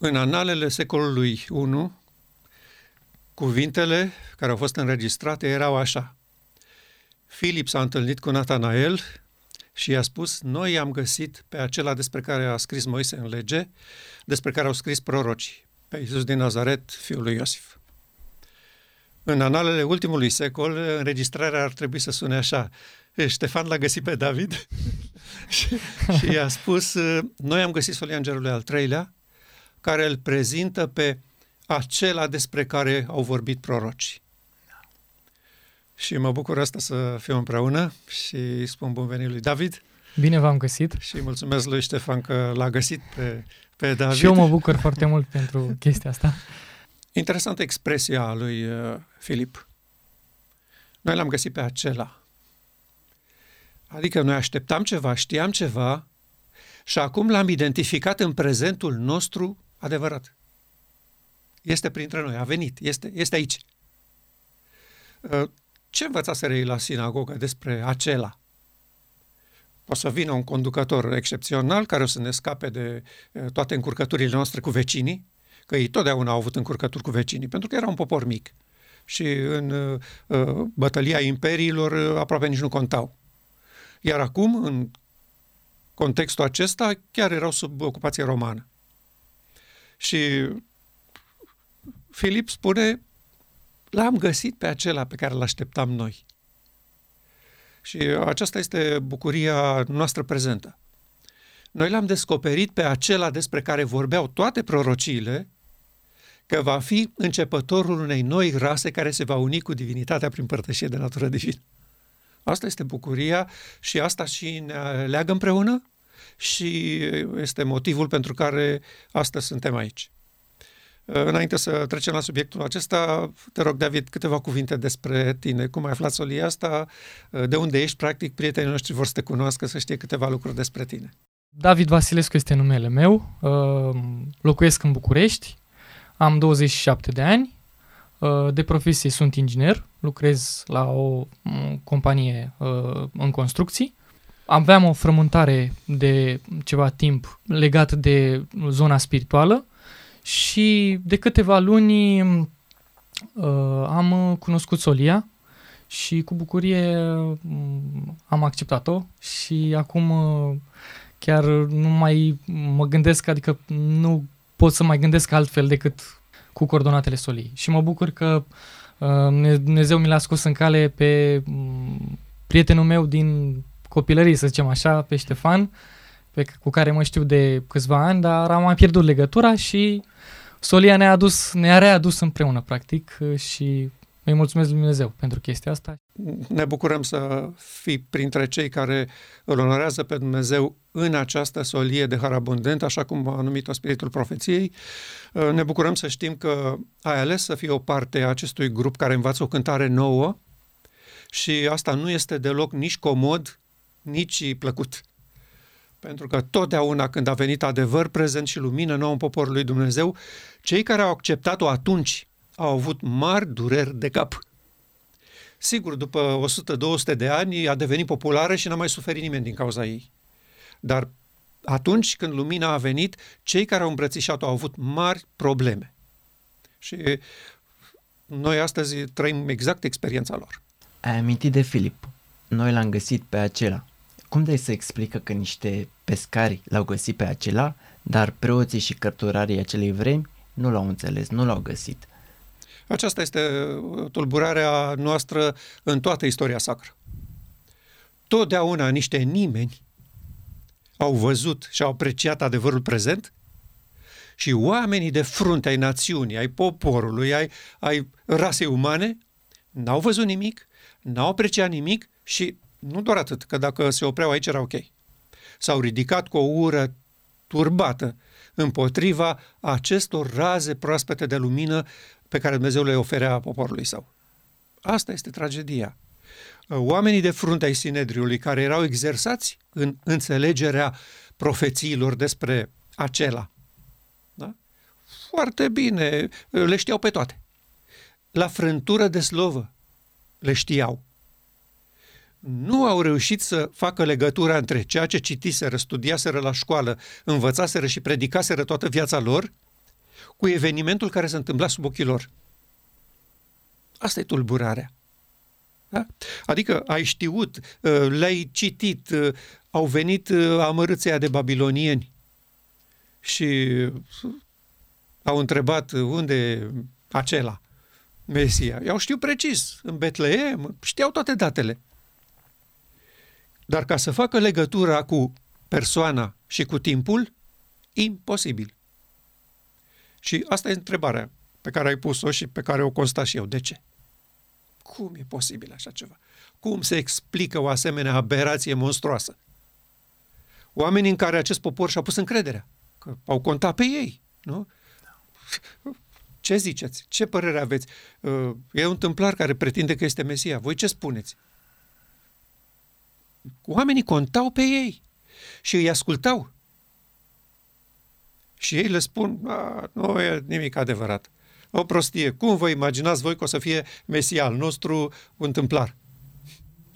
În analele secolului I, cuvintele care au fost înregistrate erau așa. Filip s-a întâlnit cu Natanael și i-a spus, noi am găsit pe acela despre care a scris Moise în lege, despre care au scris prorocii, pe Iisus din Nazaret, fiul lui Iosif. În analele ultimului secol, înregistrarea ar trebui să sune așa. Ștefan l-a găsit pe David și, și i-a spus, noi am găsit solia îngerului al treilea, care îl prezintă pe acela despre care au vorbit prorocii. Și mă bucur asta să fiu împreună și spun bun venit lui David. Bine v-am găsit. Și mulțumesc lui Ștefan că l-a găsit pe, pe David. Și eu mă bucur foarte mult pentru chestia asta. Interesantă expresia lui uh, Filip. Noi l-am găsit pe acela. Adică noi așteptam ceva, știam ceva și acum l-am identificat în prezentul nostru adevărat. Este printre noi, a venit, este, este aici. Uh, ce învățaseră ei la sinagogă despre acela? O să vină un conducător excepțional care o să ne scape de uh, toate încurcăturile noastre cu vecinii, că ei totdeauna au avut încurcături cu vecinii, pentru că era un popor mic. Și în uh, uh, bătălia imperiilor uh, aproape nici nu contau. Iar acum, în contextul acesta, chiar erau sub ocupație romană. Și Filip spune, l-am găsit pe acela pe care îl așteptam noi. Și aceasta este bucuria noastră prezentă. Noi l-am descoperit pe acela despre care vorbeau toate prorociile că va fi începătorul unei noi rase care se va uni cu divinitatea prin părtășie de natură divină. Asta este bucuria și asta și ne leagă împreună și este motivul pentru care astăzi suntem aici. Înainte să trecem la subiectul acesta, te rog, David, câteva cuvinte despre tine. Cum ai aflat solia asta? De unde ești? Practic, prietenii noștri vor să te cunoască, să știe câteva lucruri despre tine. David Vasilescu este numele meu. Locuiesc în București. Am 27 de ani, uh, de profesie sunt inginer, lucrez la o companie uh, în construcții. Aveam o frământare de ceva timp legat de zona spirituală și de câteva luni uh, am cunoscut Solia și cu bucurie am acceptat-o și acum chiar nu mai mă gândesc, adică nu pot să mai gândesc altfel decât cu coordonatele solii. Și mă bucur că uh, Dumnezeu mi l-a scos în cale pe um, prietenul meu din copilărie, să zicem așa, pe Ștefan, pe, cu care mă știu de câțiva ani, dar am mai pierdut legătura și Solia ne-a adus, ne-a readus împreună, practic, și îi mulțumesc lui Dumnezeu pentru chestia asta. Ne bucurăm să fii printre cei care îl onorează pe Dumnezeu în această solie de har abundent, așa cum a numit-o Spiritul Profeției. Ne bucurăm să știm că ai ales să fii o parte a acestui grup care învață o cântare nouă și asta nu este deloc nici comod, nici plăcut. Pentru că totdeauna când a venit adevăr, prezent și lumină nouă în poporul lui Dumnezeu, cei care au acceptat-o atunci au avut mari dureri de cap. Sigur, după 100-200 de ani a devenit populară și n-a mai suferit nimeni din cauza ei. Dar atunci când lumina a venit, cei care au îmbrățișat-o au avut mari probleme. Și noi astăzi trăim exact experiența lor. Ai amintit de Filip. Noi l-am găsit pe acela. Cum de să explică că niște pescari l-au găsit pe acela, dar preoții și cărturarii acelei vremi nu l-au înțeles, nu l-au găsit? Aceasta este uh, tulburarea noastră în toată istoria sacră. Totdeauna niște nimeni au văzut și au apreciat adevărul prezent și oamenii de frunte ai națiunii, ai poporului, ai, ai rasei umane, n-au văzut nimic, n-au apreciat nimic și nu doar atât, că dacă se opreau aici era ok. S-au ridicat cu o ură turbată împotriva acestor raze proaspete de lumină pe care Dumnezeu le oferea poporului său. Asta este tragedia. Oamenii de frunte ai Sinedriului care erau exersați în înțelegerea profețiilor despre acela. Da? Foarte bine, le știau pe toate. La frântură de slovă le știau. Nu au reușit să facă legătura între ceea ce citiseră, studiaseră la școală, învățaseră și predicaseră toată viața lor cu evenimentul care se întâmpla sub ochii lor. Asta e tulburarea. Da? Adică ai știut, uh, le-ai citit, uh, au venit uh, amărâția de babilonieni și au întrebat unde acela, Mesia. I-au știu precis, în Betleem, știau toate datele. Dar ca să facă legătura cu persoana și cu timpul, imposibil. Și asta e întrebarea pe care ai pus-o și pe care o constat și eu. De ce? Cum e posibil așa ceva? Cum se explică o asemenea aberație monstruoasă? Oamenii în care acest popor și-a pus încrederea, că au contat pe ei, nu? Ce ziceți? Ce părere aveți? Uh, e un întâmplar care pretinde că este Mesia. Voi ce spuneți? Oamenii contau pe ei și îi ascultau. Și ei le spun, nu e nimic adevărat. O prostie. Cum vă imaginați voi că o să fie Mesia al nostru întâmplar?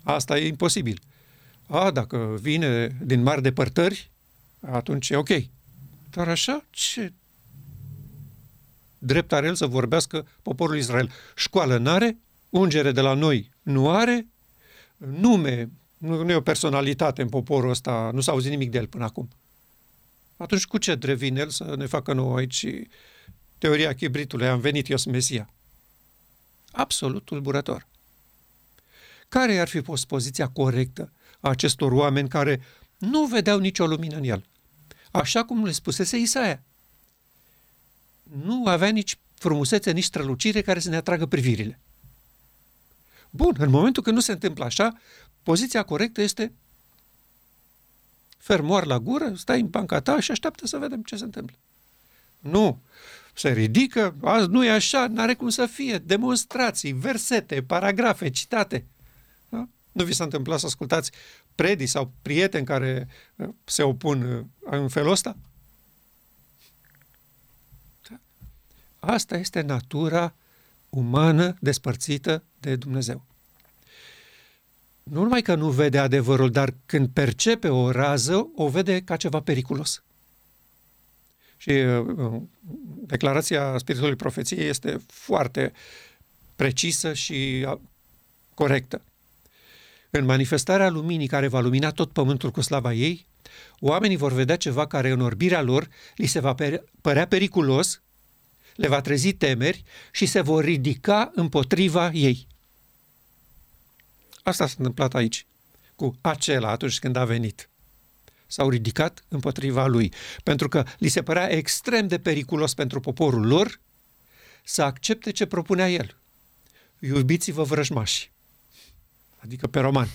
Asta e imposibil. A, dacă vine din mari depărtări, atunci e ok. Dar așa, ce drept are el să vorbească poporul Israel? Școală n-are, ungere de la noi nu are, nume, nu, nu e o personalitate în poporul ăsta, nu s-a auzit nimic de el până acum. Atunci cu ce drept vine el să ne facă nouă aici teoria chibritului, am venit, eu sunt Mesia? Absolut tulburător. Care ar fi fost poziția corectă a acestor oameni care nu vedeau nicio lumină în el? Așa cum le spusese Isaia. Nu avea nici frumusețe, nici strălucire care să ne atragă privirile. Bun, în momentul când nu se întâmplă așa, poziția corectă este fermoar la gură, stai în banca ta și așteaptă să vedem ce se întâmplă. Nu. Se ridică, azi nu e așa, n-are cum să fie. Demonstrații, versete, paragrafe, citate. Da? Nu vi s-a întâmplat să ascultați predii sau prieteni care uh, se opun uh, în felul ăsta? Da? Asta este natura umană despărțită de Dumnezeu nu numai că nu vede adevărul, dar când percepe o rază, o vede ca ceva periculos. Și uh, uh, declarația Spiritului Profeției este foarte precisă și uh, corectă. În manifestarea luminii care va lumina tot pământul cu slava ei, oamenii vor vedea ceva care în orbirea lor li se va părea periculos, le va trezi temeri și se vor ridica împotriva ei. Asta s-a întâmplat aici, cu acela atunci când a venit. S-au ridicat împotriva lui, pentru că li se părea extrem de periculos pentru poporul lor să accepte ce propunea el. Iubiți-vă vrăjmași, adică pe romani.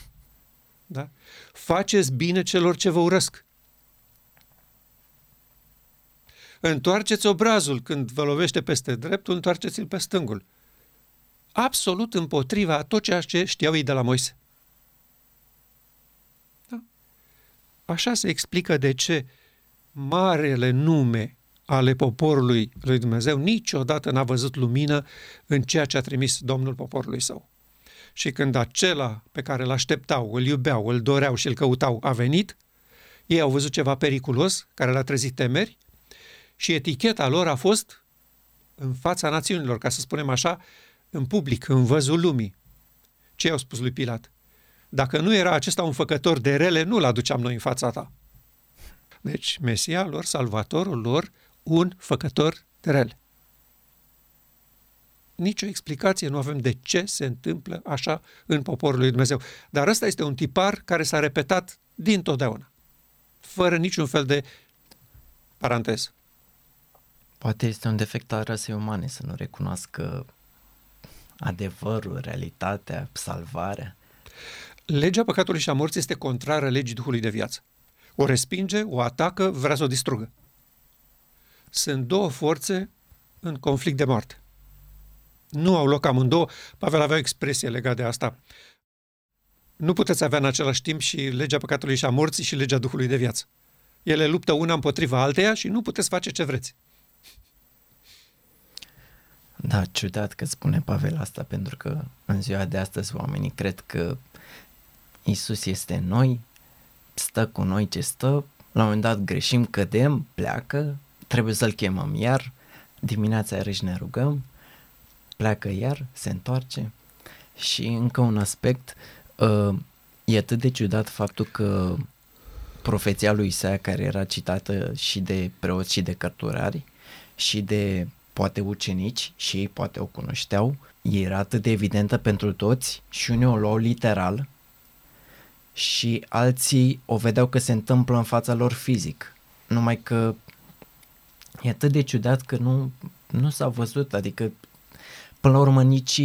Da? Faceți bine celor ce vă urăsc. Întoarceți obrazul când vă lovește peste dreptul, întoarceți-l pe stângul absolut împotriva a tot ceea ce știau ei de la Moise. Da? Așa se explică de ce marele nume ale poporului lui Dumnezeu niciodată n-a văzut lumină în ceea ce a trimis Domnul poporului său. Și când acela pe care îl așteptau, îl iubeau, îl doreau și îl căutau a venit, ei au văzut ceva periculos care le-a trezit temeri și eticheta lor a fost în fața națiunilor, ca să spunem așa, în public, în văzul lumii. Ce i-au spus lui Pilat? Dacă nu era acesta un făcător de rele, nu-l aduceam noi în fața ta. Deci, Mesia lor, salvatorul lor, un făcător de rele. Nici o explicație nu avem de ce se întâmplă așa în poporul lui Dumnezeu. Dar ăsta este un tipar care s-a repetat din totdeauna, fără niciun fel de paranteză. Poate este un defect al rasei umane să nu recunoască adevărul, realitatea, salvarea. Legea păcatului și a morții este contrară legii Duhului de viață. O respinge, o atacă, vrea să o distrugă. Sunt două forțe în conflict de moarte. Nu au loc amândouă. Pavel avea o expresie legată de asta. Nu puteți avea în același timp și legea păcatului și a morții și legea Duhului de viață. Ele luptă una împotriva alteia și nu puteți face ce vreți. Da, ciudat că spune Pavel asta, pentru că în ziua de astăzi oamenii cred că Isus este noi, stă cu noi ce stă, la un moment dat greșim, cădem, pleacă, trebuie să-l chemăm iar, dimineața iarăși ne rugăm, pleacă iar, se întoarce. Și încă un aspect, uh, e atât de ciudat faptul că profeția lui Isaia care era citată și de preoți și de cărturari și de poate ucenici și ei poate o cunoșteau, era atât de evidentă pentru toți și unii o luau literal și alții o vedeau că se întâmplă în fața lor fizic. Numai că e atât de ciudat că nu, nu s-a văzut, adică până la urmă nici,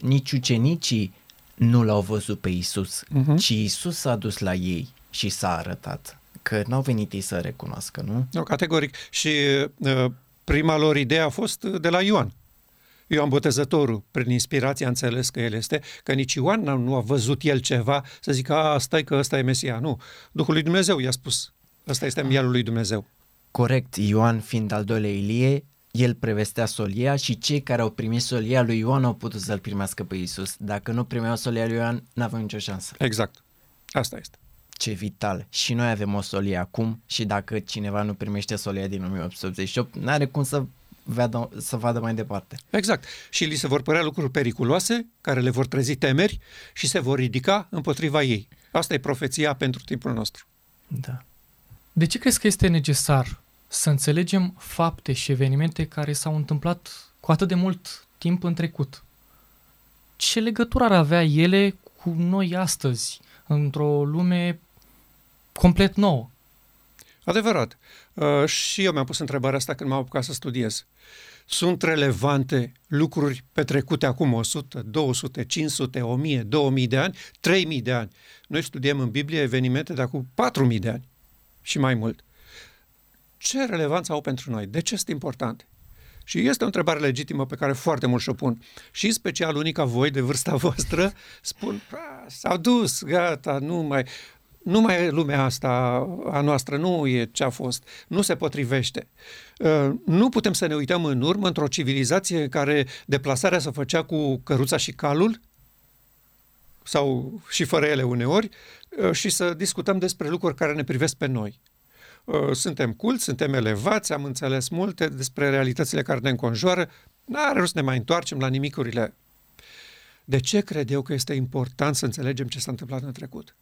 nici ucenicii nu l-au văzut pe Isus, uh-huh. ci Isus s-a dus la ei și s-a arătat că n-au venit ei să recunoască, nu? Nu, categoric. Și uh, prima lor idee a fost de la Ioan. Ioan Botezătorul, prin inspirație, a înțeles că el este, că nici Ioan nu a văzut el ceva să zică, a, stai că ăsta e Mesia. Nu, Duhul lui Dumnezeu i-a spus, ăsta este mielul lui Dumnezeu. Corect, Ioan fiind al doilea Ilie, el prevestea solia și cei care au primit solia lui Ioan au putut să-l primească pe Isus. Dacă nu primeau solia lui Ioan, n-aveau nicio șansă. Exact. Asta este. Ce vital. Și noi avem o solie acum și dacă cineva nu primește solia din 1888, n-are cum să vadă, să vadă mai departe. Exact. Și li se vor părea lucruri periculoase, care le vor trezi temeri și se vor ridica împotriva ei. Asta e profeția pentru timpul nostru. Da. De ce crezi că este necesar să înțelegem fapte și evenimente care s-au întâmplat cu atât de mult timp în trecut? Ce legătură ar avea ele cu noi astăzi, într-o lume complet nouă? Adevărat. Uh, și eu mi-am pus întrebarea asta când m-am apucat să studiez. Sunt relevante lucruri petrecute acum 100, 200, 500, 1000, 2000 de ani, 3000 de ani. Noi studiem în Biblie evenimente de acum 4000 de ani și mai mult. Ce relevanță au pentru noi? De ce sunt importante? Și este o întrebare legitimă pe care foarte mult și-o pun. Și special unii ca voi, de vârsta voastră, spun, s-au dus, gata, nu mai nu mai e lumea asta a noastră, nu e ce a fost, nu se potrivește. Uh, nu putem să ne uităm în urmă într-o civilizație în care deplasarea se făcea cu căruța și calul, sau și fără ele uneori, uh, și să discutăm despre lucruri care ne privesc pe noi. Uh, suntem culți, suntem elevați, am înțeles multe despre realitățile care ne înconjoară, n-are rost să ne mai întoarcem la nimicurile. De ce cred eu că este important să înțelegem ce s-a întâmplat în trecut?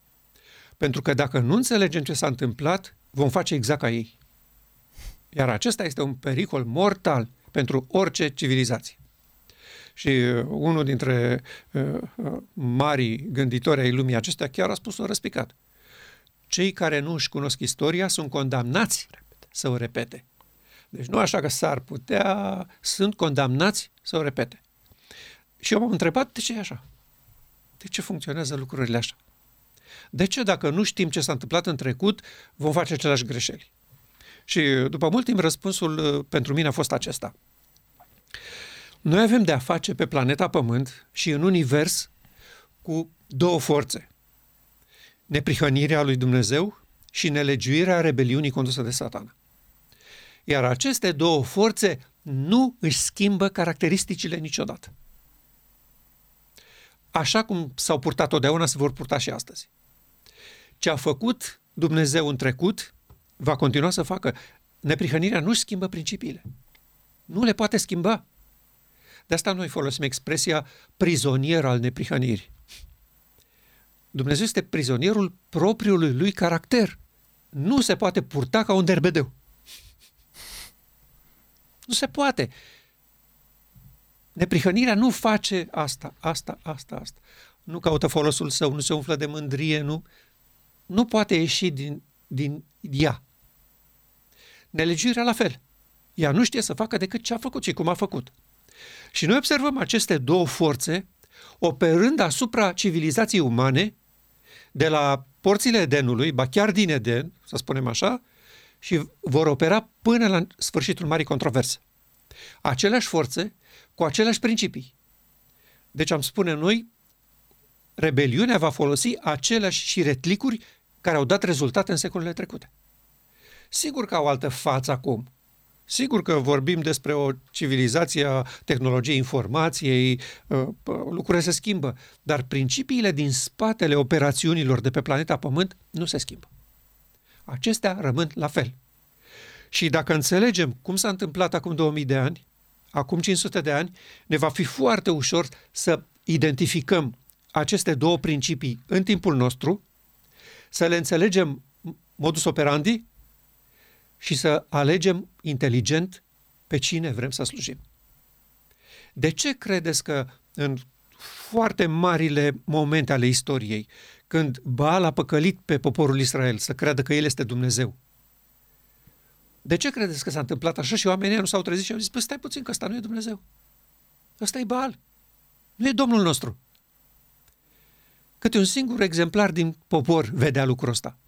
Pentru că dacă nu înțelegem ce s-a întâmplat, vom face exact ca ei. Iar acesta este un pericol mortal pentru orice civilizație. Și uh, unul dintre uh, uh, marii gânditori ai lumii acestea chiar a spus-o răspicat. Cei care nu își cunosc istoria sunt condamnați să o repete. Deci nu așa că s-ar putea, sunt condamnați să o repete. Și eu m-am întrebat de ce e așa. De ce funcționează lucrurile așa? De ce, dacă nu știm ce s-a întâmplat în trecut, vom face aceleași greșeli? Și după mult timp răspunsul uh, pentru mine a fost acesta. Noi avem de a face pe planeta Pământ și în univers cu două forțe. Neprihănirea lui Dumnezeu și nelegiuirea rebeliunii condusă de satana. Iar aceste două forțe nu își schimbă caracteristicile niciodată. Așa cum s-au purtat totdeauna, se vor purta și astăzi. Ce a făcut Dumnezeu în trecut, va continua să facă. Neprihănirea nu schimbă principiile. Nu le poate schimba. De asta noi folosim expresia prizonier al neprihănirii. Dumnezeu este prizonierul propriului lui caracter. Nu se poate purta ca un derbedeu. Nu se poate. Neprihănirea nu face asta, asta, asta, asta. Nu caută folosul său, nu se umflă de mândrie, nu nu poate ieși din, din ea. Nelegiuirea la fel. Ea nu știe să facă decât ce a făcut și cum a făcut. Și noi observăm aceste două forțe operând asupra civilizației umane de la porțile Edenului, ba chiar din Eden, să spunem așa, și vor opera până la sfârșitul marii controverse. Aceleași forțe, cu aceleași principii. Deci am spune noi, rebeliunea va folosi aceleași și retlicuri care au dat rezultate în secolele trecute. Sigur că au altă față acum. Sigur că vorbim despre o civilizație a tehnologiei informației, uh, lucrurile se schimbă, dar principiile din spatele operațiunilor de pe planeta Pământ nu se schimbă. Acestea rămân la fel. Și dacă înțelegem cum s-a întâmplat acum 2000 de ani, acum 500 de ani, ne va fi foarte ușor să identificăm aceste două principii în timpul nostru, să le înțelegem modus operandi și să alegem inteligent pe cine vrem să slujim. De ce credeți că în foarte marile momente ale istoriei, când Baal a păcălit pe poporul Israel să creadă că el este Dumnezeu, de ce credeți că s-a întâmplat așa și oamenii nu s-au trezit și au zis, păi stai puțin că ăsta nu e Dumnezeu. Ăsta e Baal. Nu e Domnul nostru. Câte un singur exemplar din popor vedea lucrul ăsta.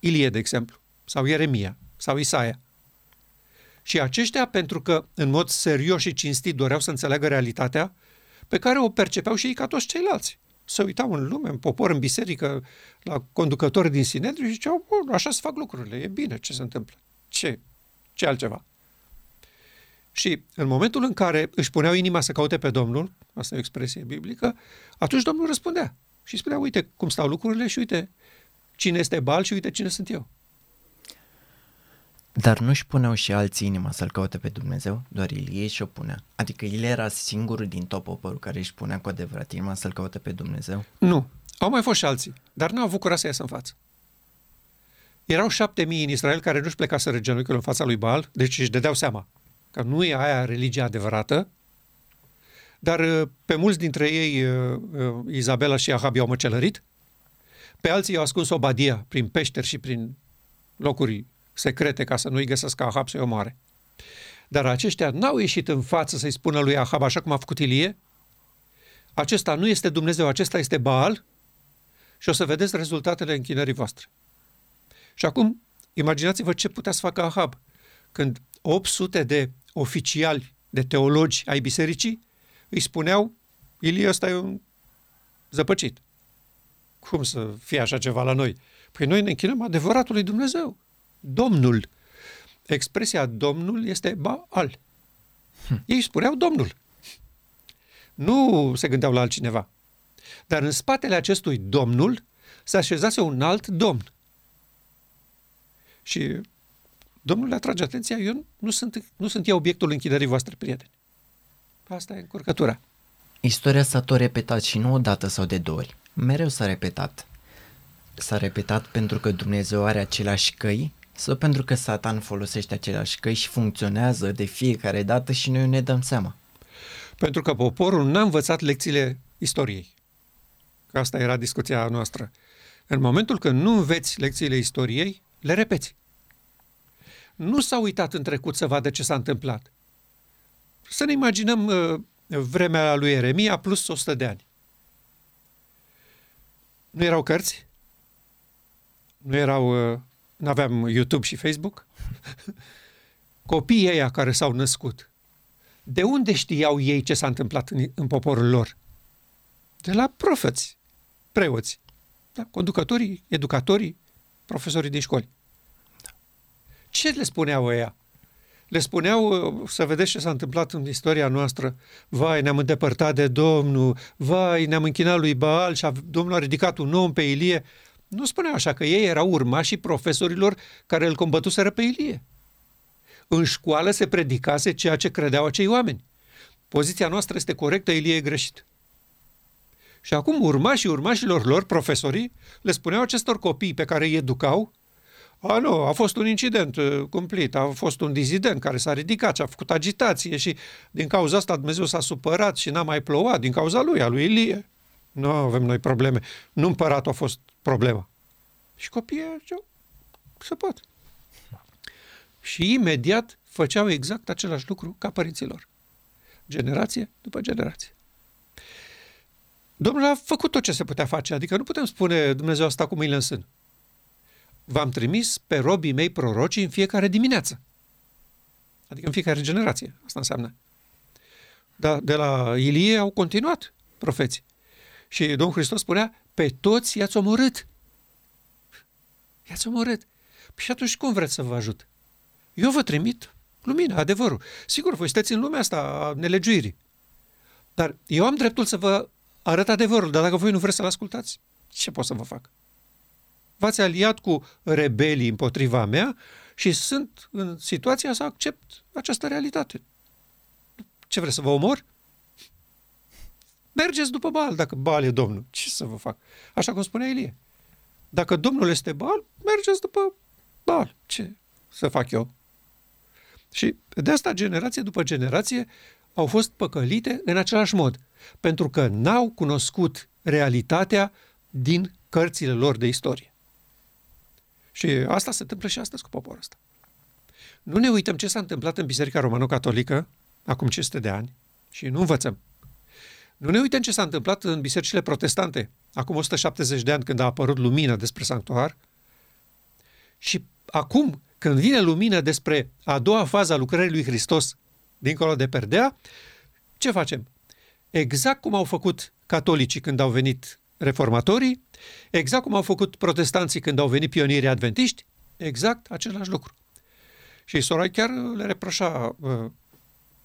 Ilie, de exemplu, sau Ieremia, sau Isaia. Și aceștia, pentru că în mod serios și cinstit doreau să înțeleagă realitatea, pe care o percepeau și ei ca toți ceilalți. Se uitau în lume, în popor, în biserică, la conducători din Sinedriu și ziceau, așa se fac lucrurile, e bine ce se întâmplă. Ce? Ce altceva? Și în momentul în care își puneau inima să caute pe Domnul, asta e o expresie biblică, atunci Domnul răspundea și spunea, uite cum stau lucrurile și uite cine este Bal și uite cine sunt eu. Dar nu-și puneau și alții inima să-L caute pe Dumnezeu? Doar Ilie și-o punea. Adică el era singurul din tot poporul care își punea cu adevărat inima să-L caute pe Dumnezeu? Nu. Au mai fost și alții, dar nu au avut curaj să iasă în față. Erau șapte mii în Israel care nu-și plecaseră genunchiul în fața lui Baal, deci își dădeau seama că nu e aia religia adevărată, dar uh, pe mulți dintre ei uh, uh, Izabela și Ahab i-au măcelărit, pe alții i-au ascuns Obadia prin peșteri și prin locuri secrete ca să nu-i găsească Ahab să-i omoare. Dar aceștia n-au ieșit în față să-i spună lui Ahab așa cum a făcut Ilie, acesta nu este Dumnezeu, acesta este Baal și o să vedeți rezultatele închinării voastre. Și acum, imaginați-vă ce putea să facă Ahab când 800 de oficiali, de teologi ai bisericii îi spuneau Ilie ăsta e un zăpăcit. Cum să fie așa ceva la noi? Păi noi ne închinăm adevăratului Dumnezeu. Domnul. Expresia Domnul este Baal. Hm. Ei spuneau Domnul. Nu se gândeau la altcineva. Dar în spatele acestui Domnul se așezase un alt Domn. Și Domnul le atrage atenția, eu nu sunt, nu sunt eu obiectul închiderii voastre, prieteni. Asta e încurcătura. Istoria s-a tot repetat și nu o dată sau de două ori. Mereu s-a repetat. S-a repetat pentru că Dumnezeu are aceleași căi sau pentru că Satan folosește aceleași căi și funcționează de fiecare dată și noi ne dăm seama? Pentru că poporul n-a învățat lecțiile istoriei. Că asta era discuția noastră. În momentul când nu înveți lecțiile istoriei, le repeți. Nu s-a uitat în trecut să vadă ce s-a întâmplat. Să ne imaginăm uh, vremea lui Eremia plus 100 de ani. Nu erau cărți? Nu erau uh, nu aveam YouTube și Facebook, copiii ăia care s-au născut, de unde știau ei ce s-a întâmplat în, în poporul lor? De la profeți, preoți, da? conducătorii, educatorii, profesorii din școli. Ce le spuneau ăia? Le spuneau uh, să vedeți ce s-a întâmplat în istoria noastră. Vai, ne-am îndepărtat de Domnul, vai, ne-am închinat lui Baal și Domnul a ridicat un om pe Ilie. Nu spunea așa că ei erau urmașii profesorilor care îl combătuseră pe Ilie. În școală se predicase ceea ce credeau acei oameni. Poziția noastră este corectă, Ilie e greșit. Și acum urmașii urmașilor lor, profesorii, le spuneau acestor copii pe care îi educau, a, nu, a fost un incident uh, cumplit, a fost un dizident care s-a ridicat și a făcut agitație și din cauza asta Dumnezeu s-a supărat și n-a mai plouat, din cauza lui, a lui Ilie. Nu avem noi probleme. Nu împăratul a fost problema. Și copiii ziceau, se poate. Și imediat făceau exact același lucru ca părinților. Generație după generație. Domnul a făcut tot ce se putea face, adică nu putem spune Dumnezeu asta cu mâinile în sân. V-am trimis pe robii mei proroci în fiecare dimineață. Adică în fiecare generație. Asta înseamnă. Dar de la Ilie au continuat profeții. Și Domnul Hristos spunea, pe toți i-ați omorât. I-ați omorât. Păi și atunci cum vreți să vă ajut? Eu vă trimit lumina, adevărul. Sigur, voi sunteți în lumea asta a nelegiuirii. Dar eu am dreptul să vă arăt adevărul, dar dacă voi nu vreți să-l ascultați, ce pot să vă fac? V-ați aliat cu rebelii împotriva mea și sunt în situația să accept această realitate. Ce vreți să vă omor? Mergeți după Baal, dacă Baal e Domnul. Ce să vă fac? Așa cum spunea Ilie. Dacă Domnul este Baal, mergeți după Baal. Ce să fac eu? Și de asta generație după generație au fost păcălite în același mod, pentru că n-au cunoscut realitatea din cărțile lor de istorie. Și asta se întâmplă și astăzi cu poporul ăsta. Nu ne uităm ce s-a întâmplat în Biserica Romano-Catolică acum 500 de ani și nu învățăm. Nu ne uităm ce s-a întâmplat în bisericile protestante acum 170 de ani când a apărut lumină despre sanctuar și acum când vine lumină despre a doua fază a lucrării lui Hristos dincolo de perdea, ce facem? Exact cum au făcut catolicii când au venit reformatorii, exact cum au făcut protestanții când au venit pionierii adventiști, exact același lucru. Și Sorai chiar le reproșa uh,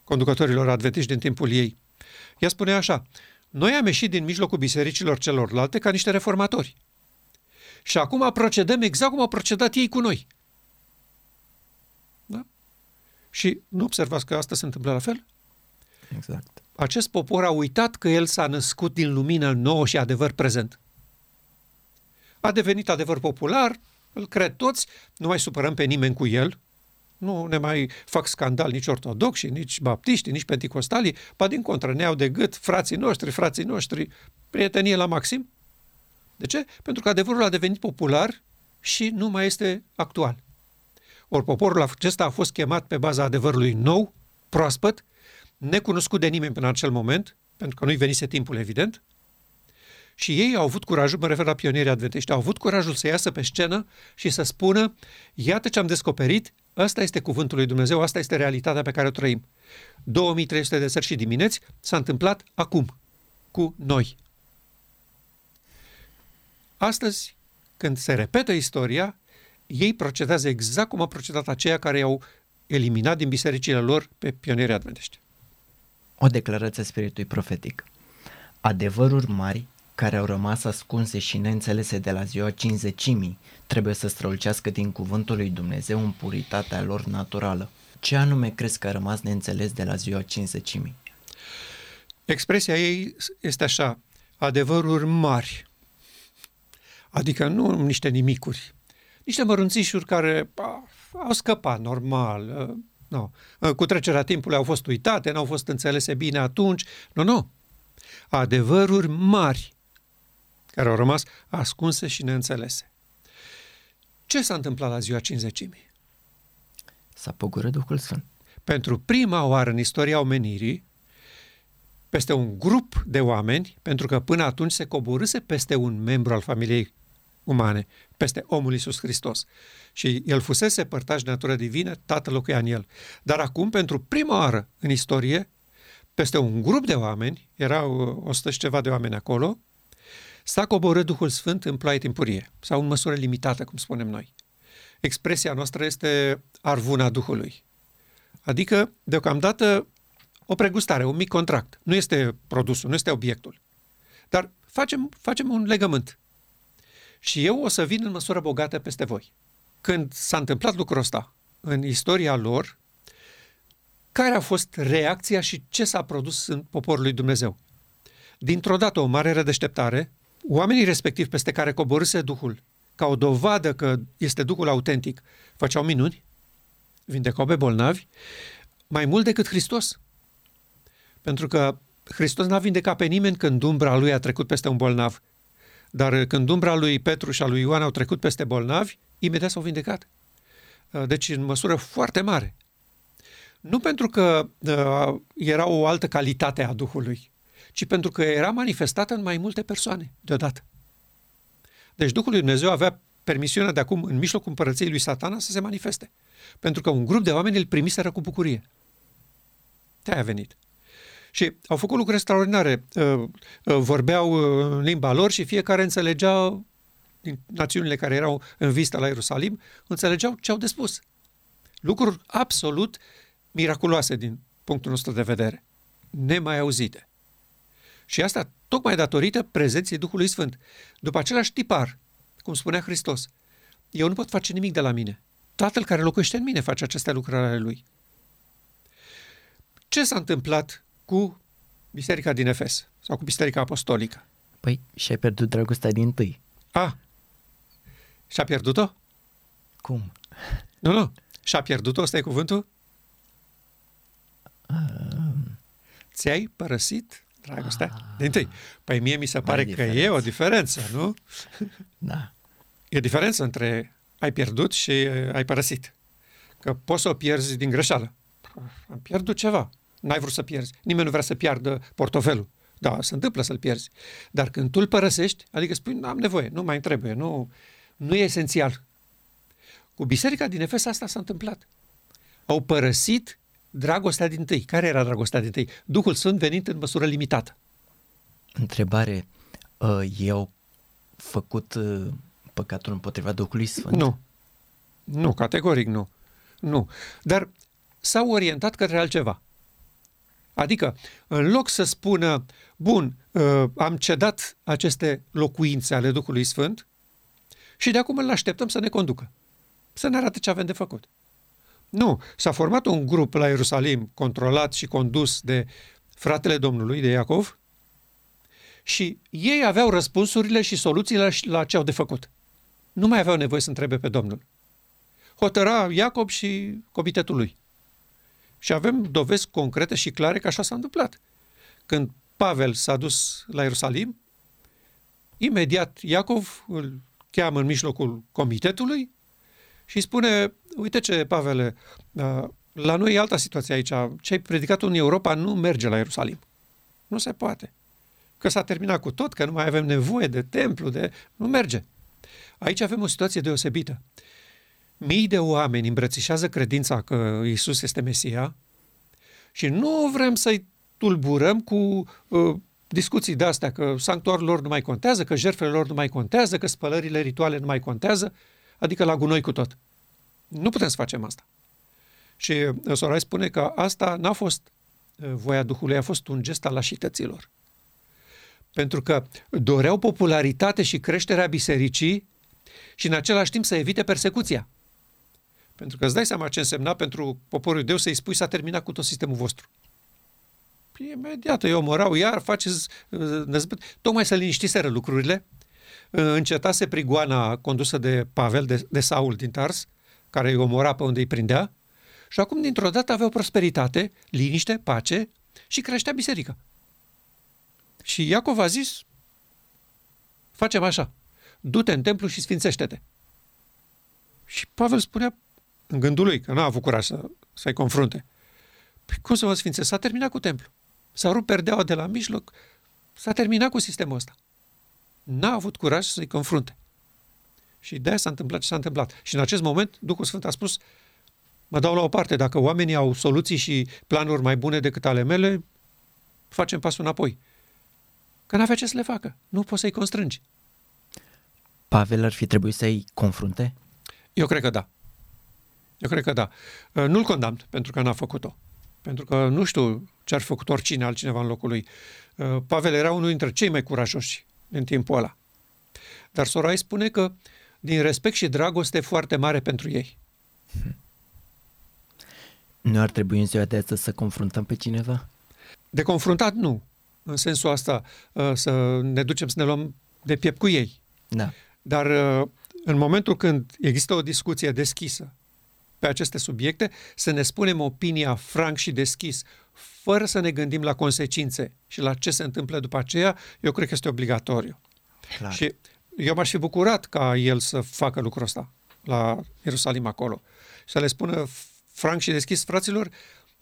conducătorilor adventiști din timpul ei. Ea spunea așa, noi am ieșit din mijlocul bisericilor celorlalte ca niște reformatori. Și acum procedăm exact cum au procedat ei cu noi. Da? Și nu observați că asta se întâmplă la fel? Exact. Acest popor a uitat că el s-a născut din lumină nouă și adevăr prezent. A devenit adevăr popular, îl cred toți, nu mai supărăm pe nimeni cu el, nu ne mai fac scandal nici ortodoxi, nici baptiști, nici penticostalii, ba din contră, ne iau de gât frații noștri, frații noștri, prietenie la maxim. De ce? Pentru că adevărul a devenit popular și nu mai este actual. Ori poporul acesta a fost chemat pe baza adevărului nou, proaspăt, necunoscut de nimeni până în acel moment, pentru că nu-i venise timpul, evident, și ei au avut curajul, mă refer la pionierii adventești, au avut curajul să iasă pe scenă și să spună, iată ce am descoperit, ăsta este cuvântul lui Dumnezeu, asta este realitatea pe care o trăim. 2300 de sări și dimineți s-a întâmplat acum, cu noi. Astăzi, când se repetă istoria, ei procedează exact cum au procedat aceia care i-au eliminat din bisericile lor pe pionierii adventești. O declarație spiritului profetic. Adevăruri mari care au rămas ascunse și neînțelese de la ziua cinzecimii, trebuie să strălucească din cuvântul lui Dumnezeu în puritatea lor naturală. Ce anume crezi că a rămas neînțeles de la ziua cinzecimii? Expresia ei este așa, adevăruri mari, adică nu niște nimicuri, niște mărunțișuri care a, au scăpat normal, uh, no. cu trecerea timpului au fost uitate, n-au fost înțelese bine atunci, nu, nu, adevăruri mari, care au rămas ascunse și neînțelese. Ce s-a întâmplat la ziua cinzecimii? S-a pogorât Duhul Sfânt. Pentru prima oară în istoria omenirii, peste un grup de oameni, pentru că până atunci se coborâse peste un membru al familiei umane, peste omul Iisus Hristos. Și el fusese părtaș de natură divină, tatăl locuia în el. Dar acum, pentru prima oară în istorie, peste un grup de oameni, erau 100 și ceva de oameni acolo, S-a coborât Duhul Sfânt în ploaie timpurie, sau în măsură limitată, cum spunem noi. Expresia noastră este arvuna Duhului. Adică, deocamdată, o pregustare, un mic contract. Nu este produsul, nu este obiectul. Dar facem, facem un legământ. Și eu o să vin în măsură bogată peste voi. Când s-a întâmplat lucrul ăsta în istoria lor, care a fost reacția și ce s-a produs în poporul lui Dumnezeu? Dintr-o dată o mare rădeșteptare, oamenii respectivi peste care coborâse Duhul, ca o dovadă că este Duhul autentic, făceau minuni, vindecau pe bolnavi, mai mult decât Hristos. Pentru că Hristos n-a vindecat pe nimeni când umbra lui a trecut peste un bolnav. Dar când umbra lui Petru și a lui Ioan au trecut peste bolnavi, imediat s-au vindecat. Deci în măsură foarte mare. Nu pentru că uh, era o altă calitate a Duhului, ci pentru că era manifestată în mai multe persoane deodată. Deci Duhul lui Dumnezeu avea permisiunea de acum, în mijlocul împărăției lui satana, să se manifeste. Pentru că un grup de oameni îl primiseră cu bucurie. te a venit. Și au făcut lucruri extraordinare. Uh, uh, vorbeau uh, în limba lor și fiecare înțelegea din națiunile care erau în vista la Ierusalim, înțelegeau ce au de spus. Lucruri absolut miraculoase din punctul nostru de vedere. Nemai auzite. Și asta tocmai datorită prezenței Duhului Sfânt. După același tipar, cum spunea Hristos, eu nu pot face nimic de la mine. Tatăl care locuiește în mine face aceste lucrări ale lui. Ce s-a întâmplat cu biserica din Efes sau cu biserica apostolică? Păi și-ai pierdut dragostea din tâi. A, și-a pierdut-o? Cum? Nu, nu. Și-a pierdut-o, ăsta e cuvântul? Ți-ai părăsit dragostea Ah. din tâi. Păi mie mi se pare că diferență. e o diferență, nu? Da. E diferență între ai pierdut și uh, ai părăsit. Că poți să o pierzi din greșeală. Am pierdut ceva. N-ai vrut să pierzi. Nimeni nu vrea să piardă portofelul. Da, se întâmplă să-l pierzi. Dar când tu îl părăsești, adică spui, nu am nevoie, nu mai îmi trebuie, nu, nu e esențial. Cu biserica din Efes asta s-a întâmplat. Au părăsit dragostea din tâi. Care era dragostea din tâi? Duhul Sfânt venit în măsură limitată. Întrebare. Uh, ei au făcut uh, păcatul împotriva Duhului Sfânt? Nu. Nu, categoric nu. Nu. Dar s-au orientat către altceva. Adică, în loc să spună, bun, uh, am cedat aceste locuințe ale Duhului Sfânt și de acum îl așteptăm să ne conducă. Să ne arate ce avem de făcut. Nu, s-a format un grup la Ierusalim, controlat și condus de fratele Domnului, de Iacov, și ei aveau răspunsurile și soluțiile la ce au de făcut. Nu mai aveau nevoie să întrebe pe Domnul. Hotăra Iacob și comitetul lui. Și avem dovezi concrete și clare că așa s-a întâmplat. Când Pavel s-a dus la Ierusalim, imediat Iacov îl cheamă în mijlocul comitetului și îi spune, uite ce, Pavele, uh, la noi e alta situație aici. Ce ai predicat în Europa nu merge la Ierusalim. Nu se poate. Că s-a terminat cu tot, că nu mai avem nevoie de templu, de... nu merge. Aici avem o situație deosebită. Mii de oameni îmbrățișează credința că Isus este Mesia și nu vrem să-i tulburăm cu uh, discuții de astea, că sanctuarul lor nu mai contează, că jertfele lor nu mai contează, că spălările rituale nu mai contează, adică la gunoi cu tot. Nu putem să facem asta. Și uh, Sorai spune că asta n-a fost uh, voia Duhului, a fost un gest al lașităților. Pentru că doreau popularitate și creșterea bisericii și în același timp să evite persecuția. Pentru că îți dai seama ce însemna pentru poporul iudeu să-i spui s-a terminat cu tot sistemul vostru. Păi, imediat îi omorau, iar faceți uh, năzbât. Tocmai să liniștiseră lucrurile. Uh, Încetase prigoana condusă de Pavel, de, de Saul din Tars, care îi omora pe unde îi prindea. Și acum, dintr-o dată, aveau prosperitate, liniște, pace și creștea biserica. Și Iacov a zis, facem așa, du-te în templu și sfințește-te. Și Pavel spunea în gândul lui, că n-a avut curaj să, să-i confrunte. Păi cum să mă sfințesc? S-a terminat cu templu. S-a rupt perdeaua de la mijloc, s-a terminat cu sistemul ăsta. N-a avut curaj să-i confrunte. Și de-aia s-a întâmplat ce s-a întâmplat. Și în acest moment, Duhul Sfânt a spus, mă dau la o parte, dacă oamenii au soluții și planuri mai bune decât ale mele, facem pasul înapoi. Că n-avea ce să le facă. Nu poți să-i constrângi. Pavel ar fi trebuit să-i confrunte? Eu cred că da. Eu cred că da. Uh, Nu-l condamn pentru că n-a făcut-o. Pentru că nu știu ce ar fi făcut oricine altcineva în locul lui. Uh, Pavel era unul dintre cei mai curajoși în timpul ăla. Dar Sorai spune că din respect și dragoste foarte mare pentru ei. Nu ar trebui în ziua de astăzi să confruntăm pe cineva? De confruntat, nu. În sensul asta, uh, să ne ducem să ne luăm de piept cu ei. Da. Dar uh, în momentul când există o discuție deschisă pe aceste subiecte, să ne spunem opinia franc și deschis, fără să ne gândim la consecințe și la ce se întâmplă după aceea, eu cred că este obligatoriu. Clar. Și eu m-aș fi bucurat ca el să facă lucrul ăsta la Ierusalim acolo. Să le spună franc și deschis, fraților,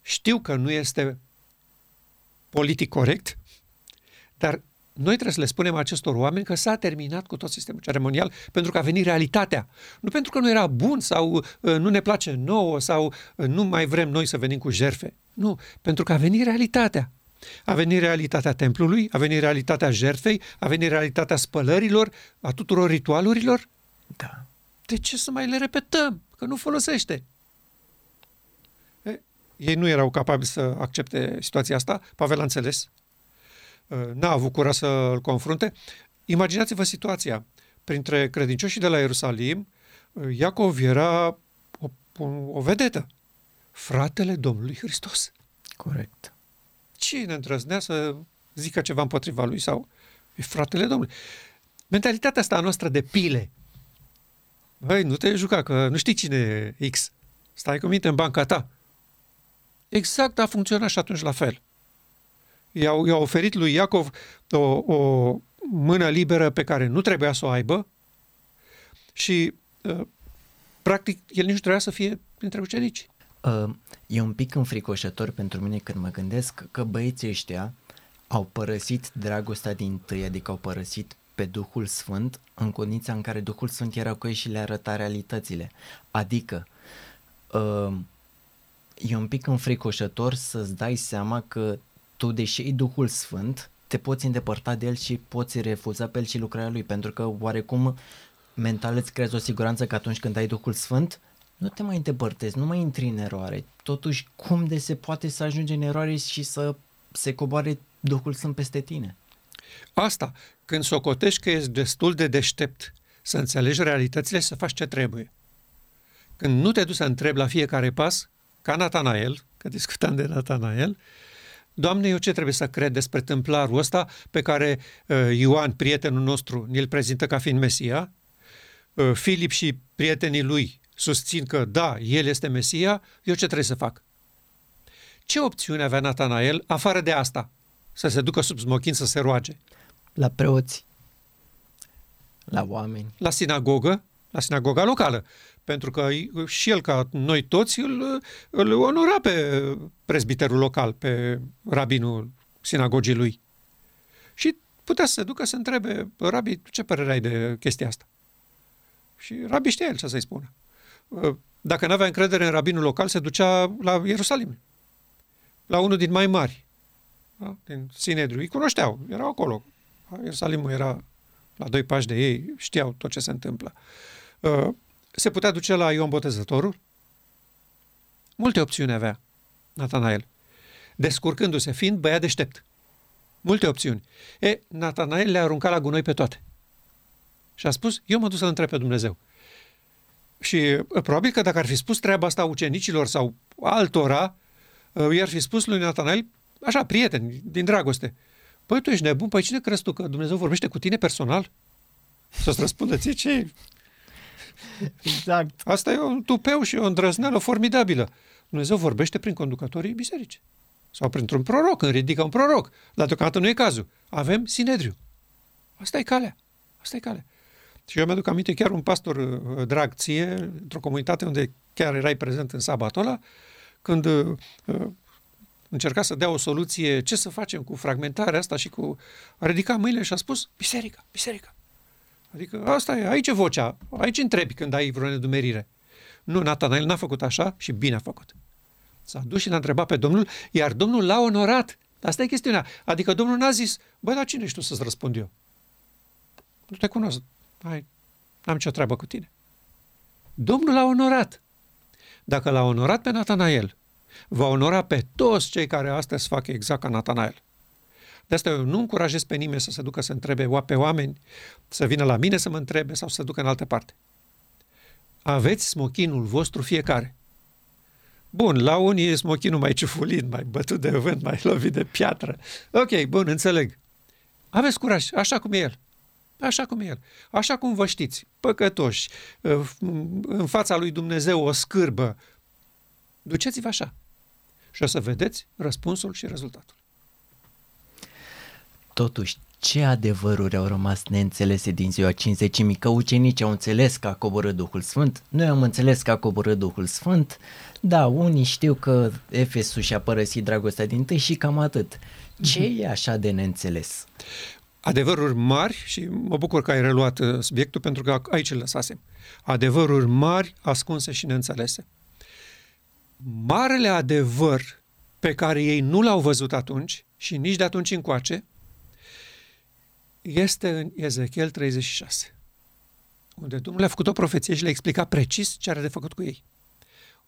știu că nu este politic corect, dar noi trebuie să le spunem acestor oameni că s-a terminat cu tot sistemul ceremonial pentru că a venit realitatea. Nu pentru că nu era bun sau uh, nu ne place nouă sau uh, nu mai vrem noi să venim cu jerfe. Nu, pentru că a venit realitatea. A venit realitatea templului, a venit realitatea jertfei, a venit realitatea spălărilor, a tuturor ritualurilor. Da. De ce să mai le repetăm? Că nu folosește. E, ei nu erau capabili să accepte situația asta. Pavel a înțeles. Uh, N-a avut curaj să-l confrunte. Imaginați-vă situația. Printre credincioșii de la Ierusalim, uh, Iacov era o un, o vedetă. Fratele Domnului Hristos. Corect. Cine îndrăznea să zică ceva împotriva lui sau e fratele Domnului. Mentalitatea asta a noastră de pile. Băi, nu te juca, că nu știi cine e X. Stai cu minte în banca ta. Exact a funcționat și atunci la fel. I-au, i-au oferit lui Iacov o, o mână liberă pe care nu trebuia să o aibă și, uh, practic, el nici nu trebuia să fie printre ucenici. Uh, e un pic înfricoșător pentru mine când mă gândesc că băieții ăștia au părăsit dragostea din tâi, adică au părăsit pe Duhul Sfânt în condiția în care Duhul Sfânt era cu ei și le arăta realitățile. Adică, uh, e un pic înfricoșător să-ți dai seama că tu, deși ai Duhul Sfânt, te poți îndepărta de el și poți refuza pe el și lucrarea lui, pentru că oarecum mental îți creezi o siguranță că atunci când ai Duhul Sfânt, nu te mai îndepărtezi, nu mai intri în eroare. Totuși, cum de se poate să ajungi în eroare și să se coboare Duhul Sfânt peste tine? Asta, când socotești că ești destul de deștept să înțelegi realitățile, să faci ce trebuie. Când nu te duci să întrebi la fiecare pas, ca Natanael, că discutam de Natanael, Doamne, eu ce trebuie să cred despre templarul ăsta pe care uh, Ioan, prietenul nostru, ne-l prezintă ca fiind Mesia? Uh, Filip și prietenii lui susțin că da, el este Mesia, eu ce trebuie să fac? Ce opțiune avea Natanael, afară de asta? Să se ducă sub smochin să se roage? La preoți, la oameni. La sinagogă, la sinagoga locală. Pentru că și el, ca noi toți, îl, îl onora pe prezbiterul local, pe rabinul sinagogii lui. Și putea să se ducă să întrebe, rabi, ce părere ai de chestia asta? Și rabi știa el ce să-i spună. Dacă nu avea încredere în rabinul local, se ducea la Ierusalim, la unul din mai mari, da? din Sinedriu. Îi cunoșteau, erau acolo. Ierusalimul era la doi pași de ei, știau tot ce se întâmplă. Uh, se putea duce la Ion Botezătorul? Multe opțiuni avea Natanael, descurcându-se, fiind băiat deștept. Multe opțiuni. E, Natanael le-a aruncat la gunoi pe toate. Și a spus, eu mă duc să întreb pe Dumnezeu. Și uh, probabil că dacă ar fi spus treaba asta ucenicilor sau altora, uh, i-ar fi spus lui Natanael, așa, prieteni, din dragoste, păi tu ești nebun, păi cine crezi tu că Dumnezeu vorbește cu tine personal? Să-ți răspundă ție ce Exact. Asta e un tupeu și o îndrăzneală formidabilă. Dumnezeu vorbește prin conducătorii biserici. Sau printr-un proroc, când ridică un proroc. Dar deocamdată nu e cazul. Avem Sinedriu. Asta e calea. Asta e calea. Și eu mi-aduc aminte chiar un pastor uh, drag ție, într-o comunitate unde chiar erai prezent în sabatul ăla, când uh, uh, încerca să dea o soluție, ce să facem cu fragmentarea asta și cu... A ridicat mâinile și a spus, biserica, biserica. Adică asta e, aici e vocea, aici întrebi când ai vreo nedumerire. Nu, Natanael n-a făcut așa și bine a făcut. S-a dus și l-a întrebat pe Domnul, iar Domnul l-a onorat. Asta e chestiunea. Adică Domnul n-a zis, băi, dar cine ești tu să-ți răspund eu? Nu te cunosc. Hai, n-am nicio treabă cu tine. Domnul l-a onorat. Dacă l-a onorat pe Natanael, va onora pe toți cei care astăzi fac exact ca Natanael. De asta eu nu încurajez pe nimeni să se ducă să întrebe pe oameni, să vină la mine să mă întrebe sau să se ducă în altă parte. Aveți smochinul vostru fiecare. Bun, la unii e smochinul mai ciufulit, mai bătut de vânt, mai lovit de piatră. Ok, bun, înțeleg. Aveți curaj, așa cum e el. Așa cum e el. Așa cum vă știți, păcătoși, în fața lui Dumnezeu o scârbă. Duceți-vă așa. Și o să vedeți răspunsul și rezultatul. Totuși, ce adevăruri au rămas neînțelese din ziua cinzecimii? Că ucenicii au înțeles că a coborât Duhul Sfânt, noi am înțeles că a coborât Duhul Sfânt, da, unii știu că Efesul și-a părăsit dragostea din tâi și cam atât. Ce mm-hmm. e așa de neînțeles? Adevăruri mari, și mă bucur că ai reluat uh, subiectul pentru că aici îl lăsasem. Adevăruri mari, ascunse și neînțelese. Marele adevăr pe care ei nu l-au văzut atunci și nici de atunci încoace, este în Ezechiel 36, unde Domnul le-a făcut o profeție și le-a explicat precis ce are de făcut cu ei.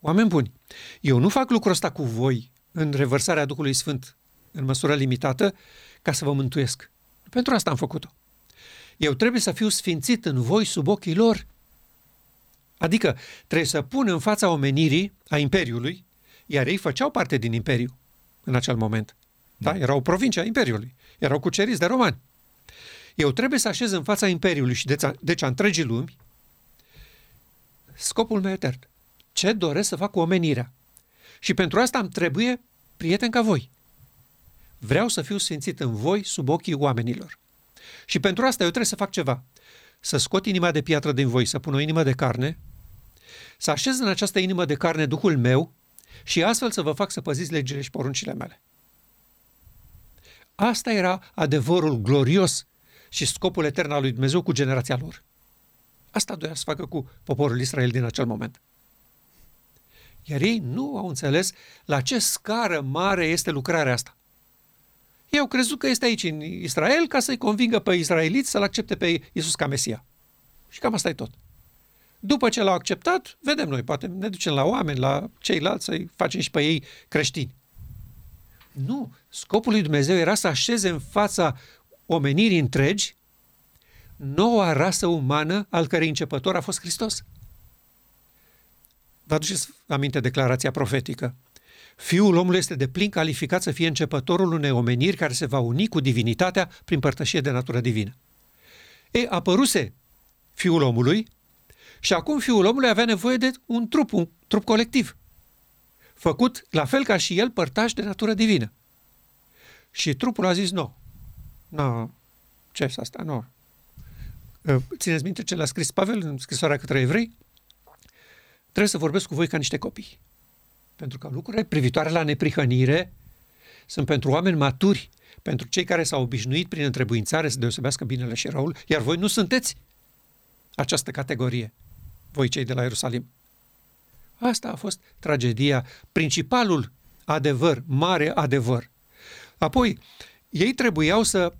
Oameni buni, eu nu fac lucrul ăsta cu voi în revărsarea Duhului Sfânt în măsură limitată ca să vă mântuiesc. Pentru asta am făcut-o. Eu trebuie să fiu sfințit în voi sub ochii lor. Adică trebuie să pun în fața omenirii, a Imperiului, iar ei făceau parte din Imperiu în acel moment. Da? Erau provincia Imperiului. Erau cuceriți de romani. Eu trebuie să așez în fața Imperiului și deci a, deci a întregii lumi scopul meu etern. Ce doresc să fac cu omenirea? Și pentru asta îmi trebuie prieteni ca voi. Vreau să fiu sfințit în voi sub ochii oamenilor. Și pentru asta eu trebuie să fac ceva. Să scot inima de piatră din voi, să pun o inimă de carne, să așez în această inimă de carne Duhul meu și astfel să vă fac să păziți legile și poruncile mele. Asta era adevărul glorios și scopul etern al lui Dumnezeu cu generația lor. Asta doia să facă cu poporul Israel din acel moment. Iar ei nu au înțeles la ce scară mare este lucrarea asta. Ei au crezut că este aici în Israel ca să-i convingă pe israeliți să-L accepte pe Iisus ca Mesia. Și cam asta e tot. După ce l-au acceptat, vedem noi, poate ne ducem la oameni, la ceilalți, să-i facem și pe ei creștini. Nu, scopul lui Dumnezeu era să așeze în fața omenirii întregi noua rasă umană al cărei începător a fost Hristos. Vă aduceți aminte declarația profetică. Fiul omului este de plin calificat să fie începătorul unei omeniri care se va uni cu divinitatea prin părtășie de natură divină. E, apăruse fiul omului și acum fiul omului avea nevoie de un trup, un trup colectiv, făcut la fel ca și el părtaș de natură divină. Și trupul a zis, nu, nu, ce este asta, nu. Țineți minte ce l-a scris Pavel în scrisoarea către evrei? Trebuie să vorbesc cu voi ca niște copii. Pentru că lucrurile privitoare la neprihănire sunt pentru oameni maturi, pentru cei care s-au obișnuit prin întrebuințare să deosebească binele și răul, iar voi nu sunteți această categorie, voi cei de la Ierusalim. Asta a fost tragedia, principalul adevăr, mare adevăr. Apoi, ei trebuiau să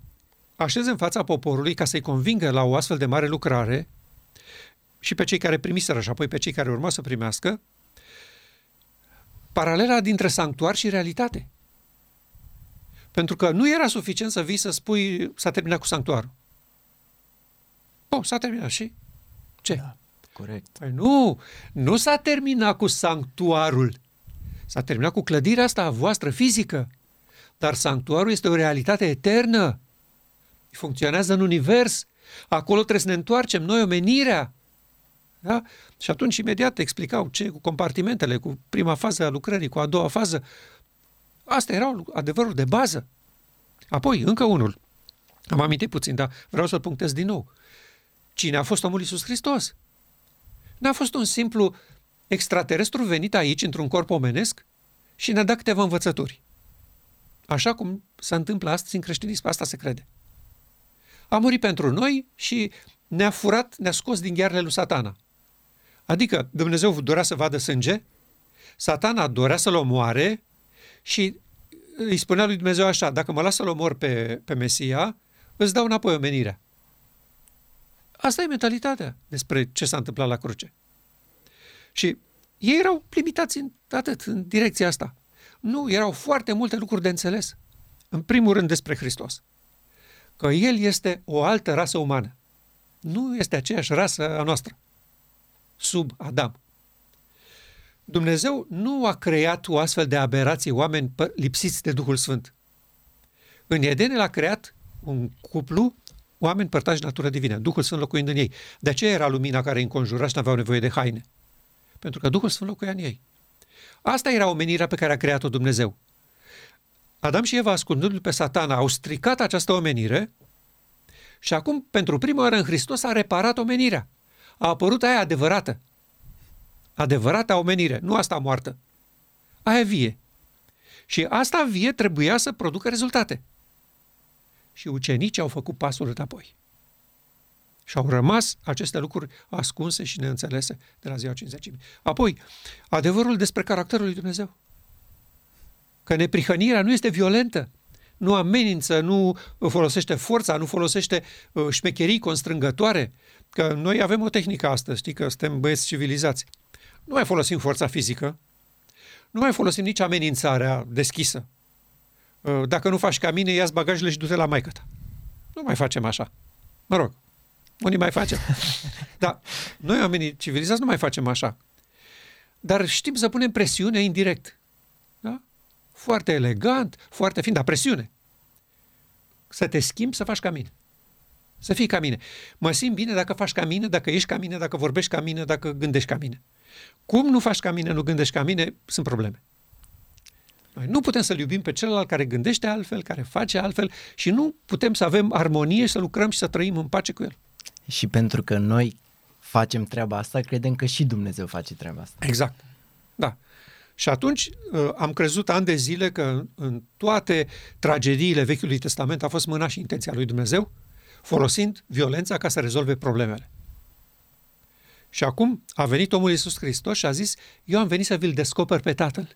așeze în fața poporului ca să-i convingă la o astfel de mare lucrare și pe cei care primiseră și apoi pe cei care urma să primească, paralela dintre sanctuar și realitate. Pentru că nu era suficient să vii să spui s-a terminat cu sanctuarul. Oh, s-a terminat și? Ce? Da, corect. Păi nu, nu s-a terminat cu sanctuarul. S-a terminat cu clădirea asta a voastră fizică. Dar sanctuarul este o realitate eternă. Funcționează în univers. Acolo trebuie să ne întoarcem noi omenirea. Da? Și atunci imediat explicau ce cu compartimentele, cu prima fază a lucrării, cu a doua fază. Asta era adevărul de bază. Apoi, încă unul. Am amintit puțin, dar vreau să-l punctez din nou. Cine a fost omul Iisus Hristos? N-a fost un simplu extraterestru venit aici într-un corp omenesc și ne-a dat câteva învățături. Așa cum se întâmplă astăzi în creștinism, asta se crede. A murit pentru noi și ne-a furat, ne-a scos din ghearele lui satana. Adică Dumnezeu dorea să vadă sânge, satana dorea să-l omoare și îi spunea lui Dumnezeu așa, dacă mă las să-l omor pe, pe Mesia, îți dau înapoi omenirea. Asta e mentalitatea despre ce s-a întâmplat la cruce. Și ei erau limitați în, atât, în direcția asta. Nu, erau foarte multe lucruri de înțeles. În primul rând despre Hristos. Că El este o altă rasă umană. Nu este aceeași rasă a noastră sub Adam. Dumnezeu nu a creat o astfel de aberație, oameni lipsiți de Duhul Sfânt. În Eden el a creat un cuplu, oameni părtași natură divină, Duhul Sfânt locuind în ei. De aceea era lumina care îi înconjura și nu aveau nevoie de haine. Pentru că Duhul Sfânt locuia în ei. Asta era omenirea pe care a creat-o Dumnezeu. Adam și Eva, ascultându-l pe satana, au stricat această omenire și acum, pentru prima oară în Hristos, a reparat omenirea a apărut aia adevărată. Adevărata omenire, nu asta moartă. Aia vie. Și asta vie trebuia să producă rezultate. Și ucenicii au făcut pasul înapoi. Și au rămas aceste lucruri ascunse și neînțelese de la ziua 50. Apoi, adevărul despre caracterul lui Dumnezeu. Că neprihănirea nu este violentă, nu amenință, nu folosește forța, nu folosește uh, șmecherii constrângătoare, că noi avem o tehnică astăzi, știi că suntem băieți civilizați. Nu mai folosim forța fizică, nu mai folosim nici amenințarea deschisă. Uh, dacă nu faci ca mine, ia bagajele și du-te la maică ta. Nu mai facem așa. Mă rog, Unii mai facem. Dar noi, oamenii civilizați, nu mai facem așa. Dar știm să punem presiune indirect. Da? Foarte elegant, foarte fin, dar presiune. Să te schimbi, să faci ca mine. Să fii ca mine. Mă simt bine dacă faci ca mine, dacă ești ca mine, dacă vorbești ca mine, dacă gândești ca mine. Cum nu faci ca mine, nu gândești ca mine, sunt probleme. Noi nu putem să-l iubim pe celălalt care gândește altfel, care face altfel și nu putem să avem armonie, să lucrăm și să trăim în pace cu el. Și pentru că noi facem treaba asta, credem că și Dumnezeu face treaba asta. Exact. Da. Și atunci uh, am crezut ani de zile că în toate tragediile Vechiului Testament a fost mâna și intenția lui Dumnezeu, folosind violența ca să rezolve problemele. Și acum a venit omul Iisus Hristos și a zis, eu am venit să vi-l descoper pe Tatăl.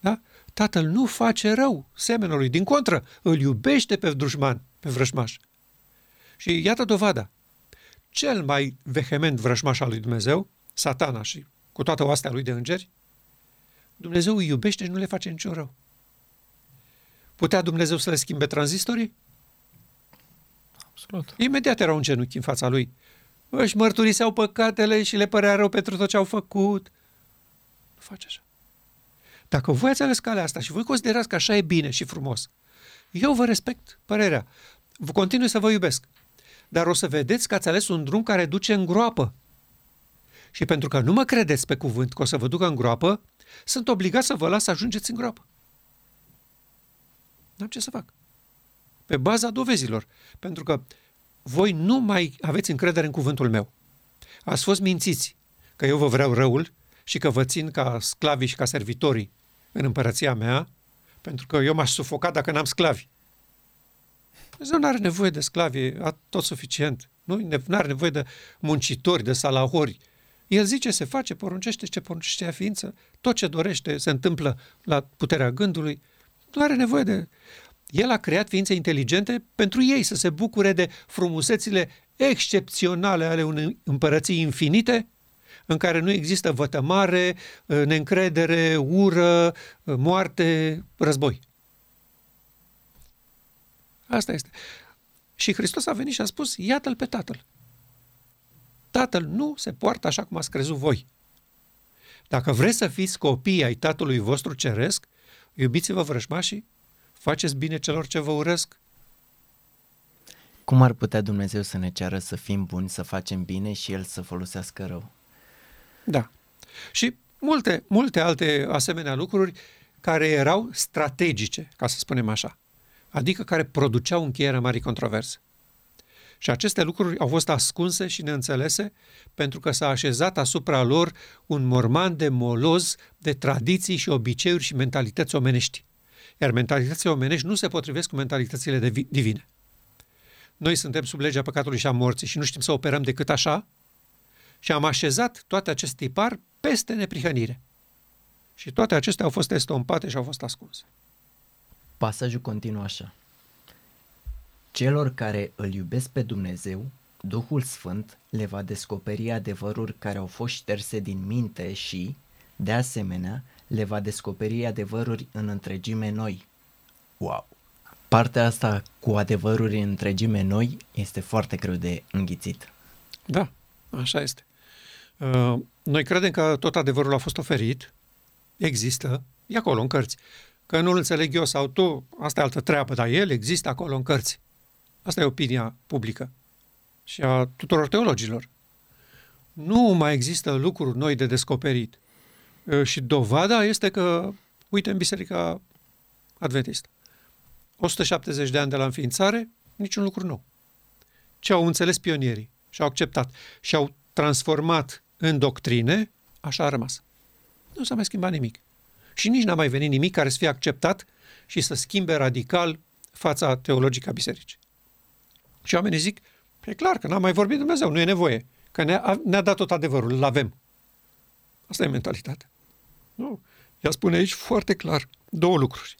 Da? Tatăl nu face rău semenului, din contră, îl iubește pe dușman, pe vrăjmaș. Și iată dovada. Cel mai vehement vrăjmaș al lui Dumnezeu, satana și cu toată oastea lui de îngeri, Dumnezeu îi iubește și nu le face niciun rău. Putea Dumnezeu să le schimbe tranzistorii? Absolut. Imediat era un genunchi în fața lui. Își mărturiseau păcatele și le părea rău pentru tot ce au făcut. Nu face așa. Dacă voi ați ales calea asta și voi considerați că așa e bine și frumos, eu vă respect părerea. Vă continui să vă iubesc. Dar o să vedeți că ați ales un drum care duce în groapă. Și pentru că nu mă credeți pe cuvânt că o să vă ducă în groapă, sunt obligat să vă las să ajungeți în groapă. N-am ce să fac. Pe baza dovezilor. Pentru că voi nu mai aveți încredere în cuvântul meu. Ați fost mințiți că eu vă vreau răul și că vă țin ca sclavii și ca servitorii în împărăția mea, pentru că eu m-aș sufoca dacă n-am sclavi. Dumnezeu nu are nevoie de sclavi, a tot suficient. Nu are nevoie de muncitori, de salahori. El zice, se face, poruncește ce poruncește a ființă, tot ce dorește se întâmplă la puterea gândului. Nu are nevoie de... El a creat ființe inteligente pentru ei să se bucure de frumusețile excepționale ale unei împărății infinite, în care nu există vătămare, neîncredere, ură, moarte, război. Asta este. Și Hristos a venit și a spus, iată-l pe Tatăl. Tatăl nu se poartă așa cum ați crezut voi. Dacă vreți să fiți copii ai Tatălui vostru ceresc, iubiți-vă vrăjmașii, faceți bine celor ce vă urăsc. Cum ar putea Dumnezeu să ne ceară să fim buni, să facem bine și El să folosească rău? Da. Și multe, multe alte asemenea lucruri care erau strategice, ca să spunem așa adică care produceau încheierea marii controverse. Și aceste lucruri au fost ascunse și neînțelese pentru că s-a așezat asupra lor un morman de moloz de tradiții și obiceiuri și mentalități omenești. Iar mentalitățile omenești nu se potrivesc cu mentalitățile de divine. Noi suntem sub legea păcatului și a morții și nu știm să operăm decât așa și am așezat toate acest tipar peste neprihănire. Și toate acestea au fost estompate și au fost ascunse. Pasajul continuă așa. Celor care îl iubesc pe Dumnezeu, Duhul Sfânt le va descoperi adevăruri care au fost șterse din minte și, de asemenea, le va descoperi adevăruri în întregime noi. Wow! Partea asta cu adevăruri în întregime noi este foarte greu de înghițit. Da, așa este. Uh, noi credem că tot adevărul a fost oferit, există, e acolo în cărți. Că nu-l înțeleg eu sau tu, asta e altă treabă, dar el există acolo în cărți. Asta e opinia publică și a tuturor teologilor. Nu mai există lucruri noi de descoperit. Și dovada este că, uite, în Biserica Adventistă, 170 de ani de la înființare, niciun lucru nou. Ce au înțeles pionierii și au acceptat și au transformat în doctrine, așa a rămas. Nu s-a mai schimbat nimic și nici n-a mai venit nimic care să fie acceptat și să schimbe radical fața teologică a bisericii. Și oamenii zic, e clar că n-a mai vorbit Dumnezeu, nu e nevoie, că ne-a, ne-a dat tot adevărul, îl avem. Asta e mentalitatea. Nu. Ea spune aici foarte clar două lucruri.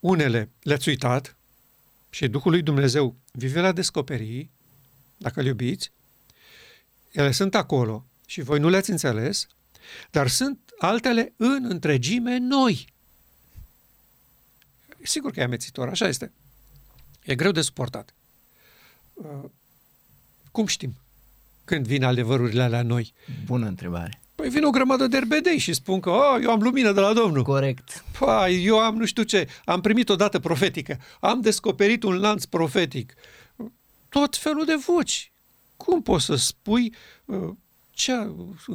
Unele le-ați uitat și Duhul lui Dumnezeu vive la descoperii, dacă îl iubiți, ele sunt acolo și voi nu le-ați înțeles, dar sunt altele în întregime noi. Sigur că e amețitor, așa este. E greu de suportat. uh, cum știm când vin adevărurile la noi? Bună întrebare. Păi vin o grămadă de erbedei și spun că oh, eu am lumină de la Domnul. Corect. Păi, eu am nu știu ce, am primit o dată profetică, am descoperit un lanț profetic. Tot felul de voci. Cum poți să spui uh, ce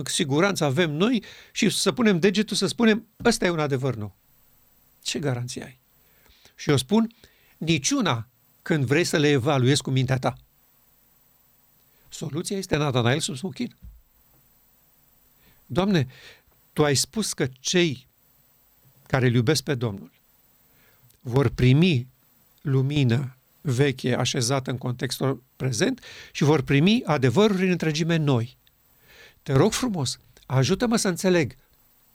siguranță avem noi și să punem degetul să spunem ăsta e un adevăr nou? Ce garanție ai? Și eu spun, niciuna când vrei să le evaluezi cu mintea ta. Soluția este Natanael sub smuchin. Doamne, Tu ai spus că cei care îl iubesc pe Domnul vor primi lumină veche așezată în contextul prezent și vor primi adevăruri în întregime noi. Te rog frumos, ajută-mă să înțeleg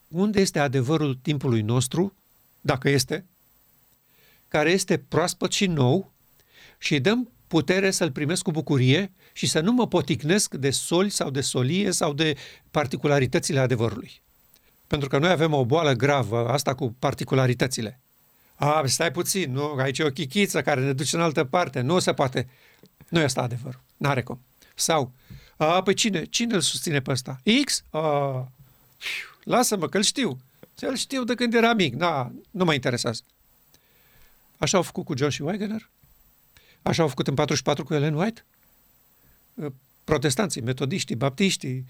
unde este adevărul timpului nostru, dacă este, care este proaspăt și nou și îi dăm putere să-l primesc cu bucurie și să nu mă poticnesc de soli sau de solie sau de particularitățile adevărului. Pentru că noi avem o boală gravă, asta cu particularitățile. A, stai puțin, nu, aici e o chichiță care ne duce în altă parte, nu se poate. Nu e asta adevărul, n-are cum. Sau, a, pe cine? Cine îl susține pe ăsta? X? A, lasă-mă că îl știu. Îl știu de când era mic, na, nu mă interesează. Așa au făcut cu John și Wegener, Așa au făcut în 44 cu Ellen White? Uh, protestanții, metodiștii, baptiștii.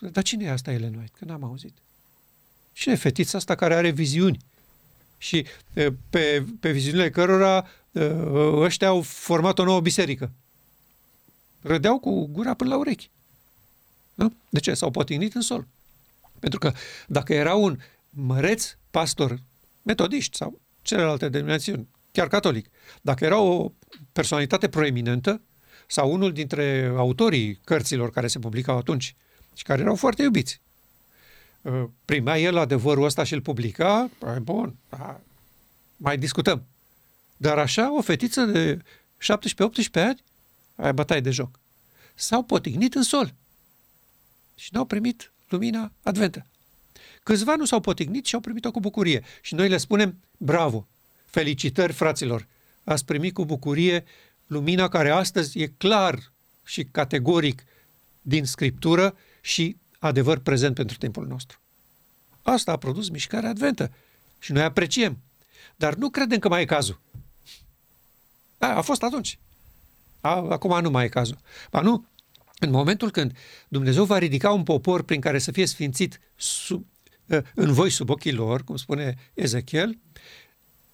Dar cine e asta Ellen White? Că n-am auzit. Cine e fetița asta care are viziuni? Și uh, pe, pe viziunile cărora uh, ăștia au format o nouă biserică. Râdeau cu gura până la urechi. Nu? De ce? S-au potignit în sol. Pentru că dacă era un măreț pastor metodiști sau celelalte denominațiuni, chiar catolic, dacă era o personalitate proeminentă sau unul dintre autorii cărților care se publicau atunci și care erau foarte iubiți. Uh, primea el adevărul ăsta și îl publica, păi bun, da, mai discutăm. Dar așa, o fetiță de 17-18 ani, ai bătaie de joc. S-au potignit în sol și n-au primit lumina adventă. Câțiva nu s-au potignit și au primit-o cu bucurie. Și noi le spunem, bravo, felicitări fraților, ați primit cu bucurie lumina care astăzi e clar și categoric din Scriptură și adevăr prezent pentru timpul nostru. Asta a produs mișcarea adventă și noi apreciem. Dar nu credem că mai e cazul. A, a fost atunci. A, acum nu mai e cazul. Ba nu, în momentul când Dumnezeu va ridica un popor prin care să fie sfințit sub, în voi sub ochii lor, cum spune Ezechiel,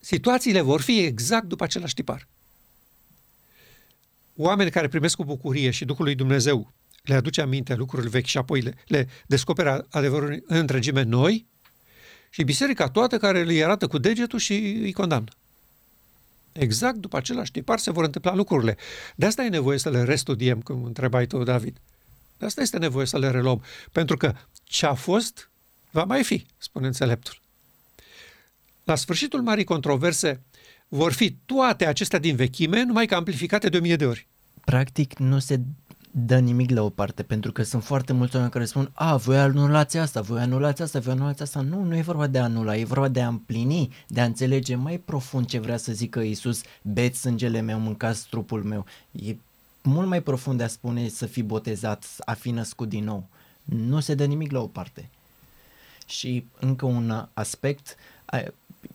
situațiile vor fi exact după același tipar. Oameni care primesc cu bucurie și Duhul lui Dumnezeu le aduce aminte lucrurile vechi și apoi le, le descoperă adevărul în întregime noi și biserica toată care îi arată cu degetul și îi condamnă. Exact după același tipar se vor întâmpla lucrurile. De asta e nevoie să le restudiem, cum întrebai tu, David. De asta este nevoie să le reluăm. Pentru că ce a fost, va mai fi, spune înțeleptul. La sfârșitul marii controverse vor fi toate acestea din vechime, numai că amplificate de o mie de ori. Practic nu se dă nimic la o parte, pentru că sunt foarte mulți oameni care spun a, voi anulați asta, voi anulați asta, voi anulați asta. Nu, nu e vorba de a anula, e vorba de a împlini, de a înțelege mai profund ce vrea să zică Iisus, beți sângele meu, mâncați trupul meu. E mult mai profund de a spune să fii botezat, a fi născut din nou. Nu se dă nimic la o parte. Și încă un aspect,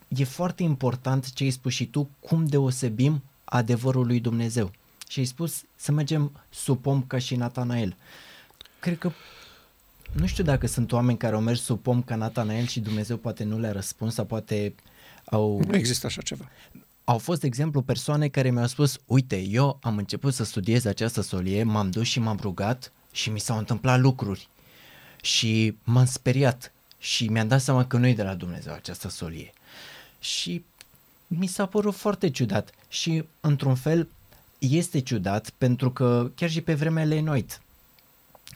e foarte important ce ai spus și tu, cum deosebim adevărul lui Dumnezeu. Și ai spus să mergem sub pom ca și Natanael. Cred că nu știu dacă sunt oameni care au mers sub pom ca Natanael și Dumnezeu poate nu le-a răspuns sau poate au... Nu există așa ceva. Au fost, de exemplu, persoane care mi-au spus, uite, eu am început să studiez această solie, m-am dus și m-am rugat și mi s-au întâmplat lucruri. Și m-am speriat și mi-am dat seama că nu e de la Dumnezeu această solie și mi s-a părut foarte ciudat și într-un fel este ciudat pentru că chiar și pe vremea Lenoit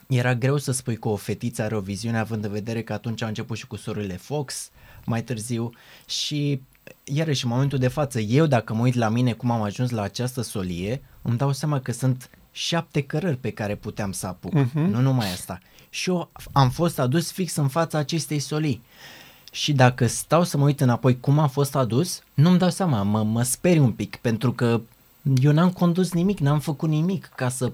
era greu să spui că o fetiță are o viziune având în vedere că atunci a început și cu sorile Fox mai târziu și iarăși în momentul de față eu dacă mă uit la mine cum am ajuns la această solie îmi dau seama că sunt șapte cărări pe care puteam să apuc, uh-huh. nu numai asta. Și eu am fost adus fix în fața acestei solii și dacă stau să mă uit înapoi cum a fost adus, nu-mi dau seama, mă, mă speri un pic, pentru că Eu n-am condus nimic, n-am făcut nimic ca să...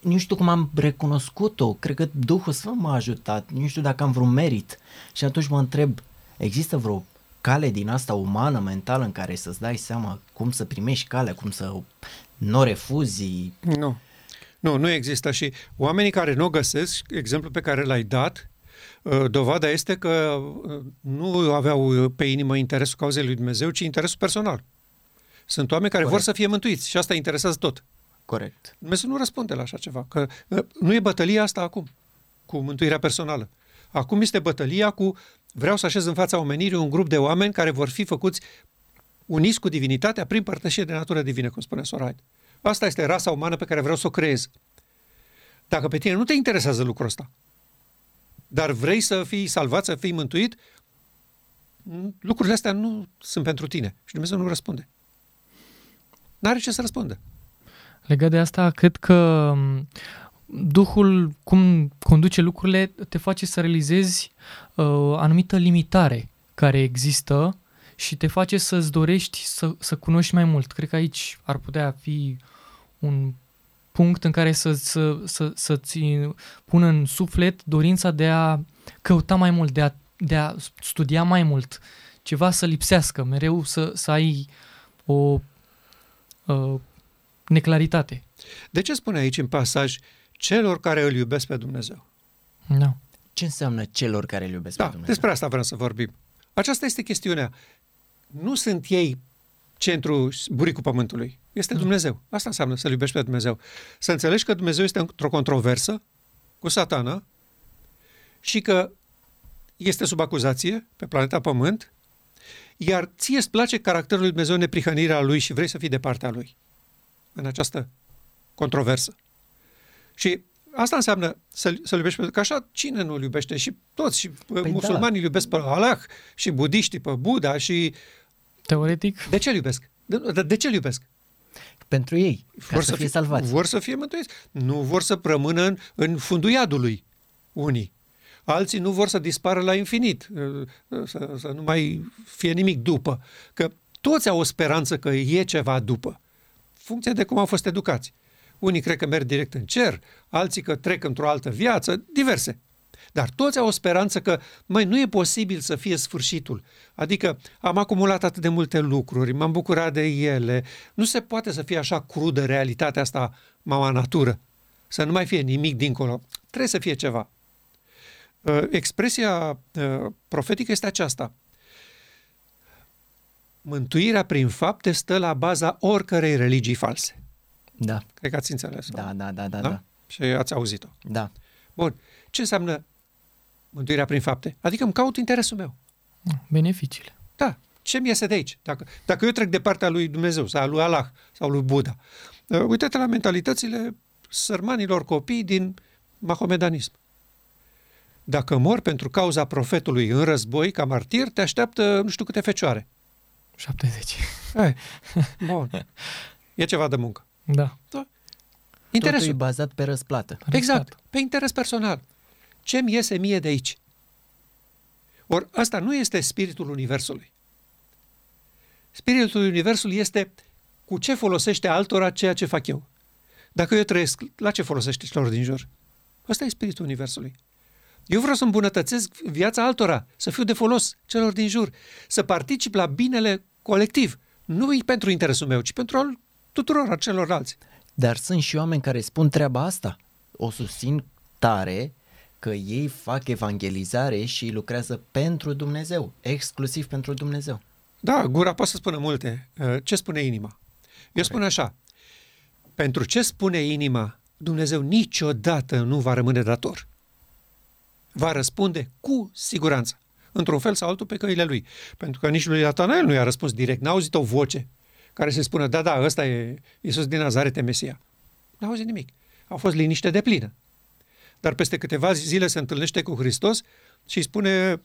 Nu știu cum am recunoscut-o, cred că Duhul Sfânt m-a ajutat, nu știu dacă am vreun merit. Și atunci mă întreb, există vreo cale din asta umană, mentală, în care să-ți dai seama cum să primești calea, cum să nu o refuzi? Nu. Nu, nu există și oamenii care nu o găsesc, exemplul pe care l-ai dat, uh, dovada este că uh, nu aveau pe inimă interesul cauzei lui Dumnezeu, ci interesul personal. Sunt oameni care Corect. vor să fie mântuiți și asta interesează tot. Corect. Dumnezeu nu răspunde la așa ceva, că uh, nu e bătălia asta acum, cu mântuirea personală. Acum este bătălia cu vreau să așez în fața omenirii un grup de oameni care vor fi făcuți uniți cu divinitatea prin părtășie de natură divină, cum spune Soraid. Asta este rasa umană pe care vreau să o creez. Dacă pe tine nu te interesează lucrul ăsta, dar vrei să fii salvat, să fii mântuit, lucrurile astea nu sunt pentru tine. Și Dumnezeu nu răspunde. N-are ce să răspundă. Legat de asta, cred că Duhul, cum conduce lucrurile, te face să realizezi uh, anumită limitare care există și te face să-ți dorești să, să cunoști mai mult. Cred că aici ar putea fi un punct în care să, să, să, să-ți pună în suflet dorința de a căuta mai mult, de a, de a studia mai mult, ceva să lipsească, mereu să, să ai o uh, neclaritate. De ce spune aici în pasaj celor care îl iubesc pe Dumnezeu? Da. Ce înseamnă celor care îl iubesc da, pe Dumnezeu? despre asta vrem să vorbim. Aceasta este chestiunea. Nu sunt ei centru buricul pământului. Este da. Dumnezeu. Asta înseamnă să-L iubești pe Dumnezeu. Să înțelegi că Dumnezeu este într-o controversă cu satana și că este sub acuzație pe planeta Pământ, iar ție îți place caracterul lui Dumnezeu, neprihănirea lui și vrei să fii de partea lui în această controversă. Și asta înseamnă să, să-L iubești pe Că așa cine nu-L iubește? Și toți, și păi da. musulmanii da. iubesc pe Allah, și budiștii pe Buddha, și... Teoretic. De ce-L iubesc? De, de ce-L iubesc? Pentru ei, ca vor să, să fie fi, salvați. Vor să fie mântuiți. Nu vor să rămână în, în fundul iadului unii. Alții nu vor să dispară la infinit, să, să nu mai fie nimic după. Că toți au o speranță că e ceva după. Funcție de cum au fost educați. Unii cred că merg direct în cer, alții că trec într-o altă viață, diverse. Dar toți au o speranță că, măi, nu e posibil să fie sfârșitul. Adică am acumulat atât de multe lucruri, m-am bucurat de ele. Nu se poate să fie așa crudă realitatea asta, mama natură. Să nu mai fie nimic dincolo. Trebuie să fie ceva. Uh, expresia uh, profetică este aceasta. Mântuirea prin fapte stă la baza oricărei religii false. Da. Cred că ați înțeles. Da, da, da, da, da. da? Și ați auzit-o. Da. Bun. Ce înseamnă mântuirea prin fapte? Adică îmi caut interesul meu. Beneficiile. Da. Ce mi iese de aici? Dacă, dacă eu trec de partea lui Dumnezeu sau lui Allah sau lui Buddha, uh, uite-te la mentalitățile sărmanilor copii din mahomedanism. Dacă mor pentru cauza profetului în război, ca martir, te așteaptă nu știu câte fecioare. 70. Hai. Bun. E ceva de muncă. Da. da. Interesul. Totul e bazat pe răsplată. Exact. Pe interes personal. Ce-mi iese mie de aici? Ori ăsta nu este spiritul Universului. Spiritul Universului este cu ce folosește altora ceea ce fac eu. Dacă eu trăiesc, la ce folosește celor din jur? Ăsta e spiritul Universului. Eu vreau să îmbunătățesc viața altora, să fiu de folos celor din jur, să particip la binele colectiv. Nu e pentru interesul meu, ci pentru al tuturor celorlalți. Dar sunt și oameni care spun treaba asta. O susțin tare că ei fac evangelizare și lucrează pentru Dumnezeu, exclusiv pentru Dumnezeu. Da, gura poate să spună multe. Uh, ce spune inima? Eu spun așa, pentru ce spune inima, Dumnezeu niciodată nu va rămâne dator. Va răspunde cu siguranță, într-un fel sau altul pe căile lui. Pentru că nici lui Natanael nu i-a răspuns direct, n-a auzit o voce care să spună, da, da, ăsta e Iisus din Nazaret, e Mesia. N-a auzit nimic. A fost liniște de plină. Dar peste câteva zile se întâlnește cu Hristos și îi spune,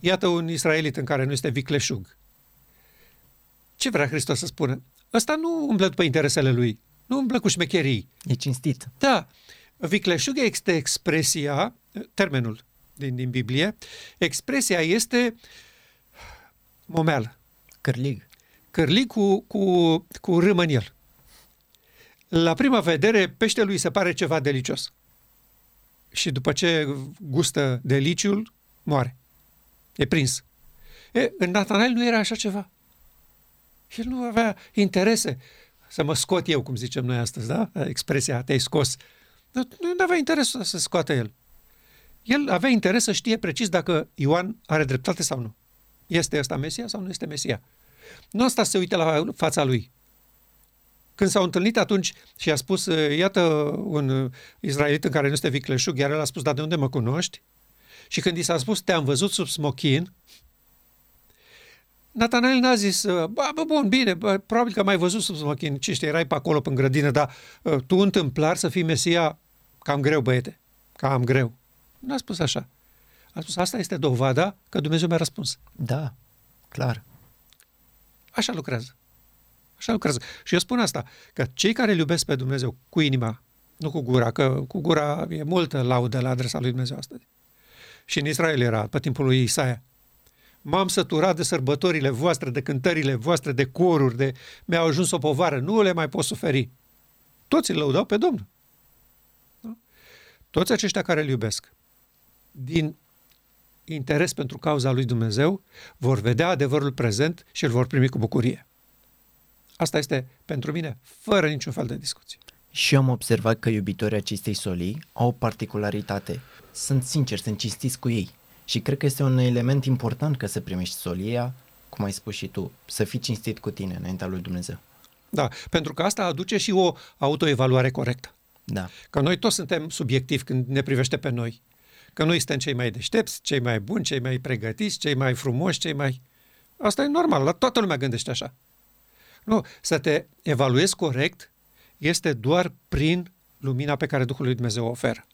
iată un israelit în care nu este vicleșug. Ce vrea Hristos să spună? Ăsta nu umblă după interesele lui, nu umblă cu șmecherii. E cinstit. Da. Vicleșug este expresia, termenul din, din Biblie, expresia este momeală. Cârlig cârlig cu, cu, cu râmă în el. La prima vedere, peștelui se pare ceva delicios. Și după ce gustă deliciul, moare. E prins. E, în Natanael nu era așa ceva. El nu avea interese să mă scot eu, cum zicem noi astăzi, da? Expresia, te-ai scos. Nu, nu avea interes să se scoată el. El avea interes să știe precis dacă Ioan are dreptate sau nu. Este ăsta Mesia sau nu este Mesia? Nu asta se uită la fața lui. Când s-au întâlnit atunci și a spus, iată un israelit în care nu este vicleșug, iar el a spus, dar de unde mă cunoști? Și când i s-a spus, te-am văzut sub smochin, Natanael n-a zis, bă, bă, bun, bine, bă, probabil că m-ai văzut sub smochin, ce știi, erai pe acolo, în grădină, dar uh, tu întâmplar să fii Mesia, cam greu, băiete, cam greu. Nu a spus așa. A spus, asta este dovada că Dumnezeu mi-a răspuns. Da, clar. Așa lucrează. Așa lucrează. Și eu spun asta, că cei care îl iubesc pe Dumnezeu cu inima, nu cu gura, că cu gura e multă laudă la adresa lui Dumnezeu astăzi. Și în Israel era, pe timpul lui Isaia. M-am săturat de sărbătorile voastre, de cântările voastre, de coruri, de mi-au ajuns o povară, nu le mai pot suferi. Toți îl lăudau pe Domnul. Da? Toți aceștia care îl iubesc, din interes pentru cauza lui Dumnezeu, vor vedea adevărul prezent și îl vor primi cu bucurie. Asta este pentru mine, fără niciun fel de discuție. Și am observat că iubitorii acestei solii au o particularitate. Sunt sinceri, sunt cinstiți cu ei. Și cred că este un element important că să primești solia, cum ai spus și tu, să fii cinstit cu tine înaintea lui Dumnezeu. Da, pentru că asta aduce și o autoevaluare corectă. Da. Că noi toți suntem subiectivi când ne privește pe noi. Că noi suntem cei mai deștepți, cei mai buni, cei mai pregătiți, cei mai frumoși, cei mai... Asta e normal, la toată lumea gândește așa. Nu, să te evaluezi corect este doar prin lumina pe care Duhul lui Dumnezeu o oferă.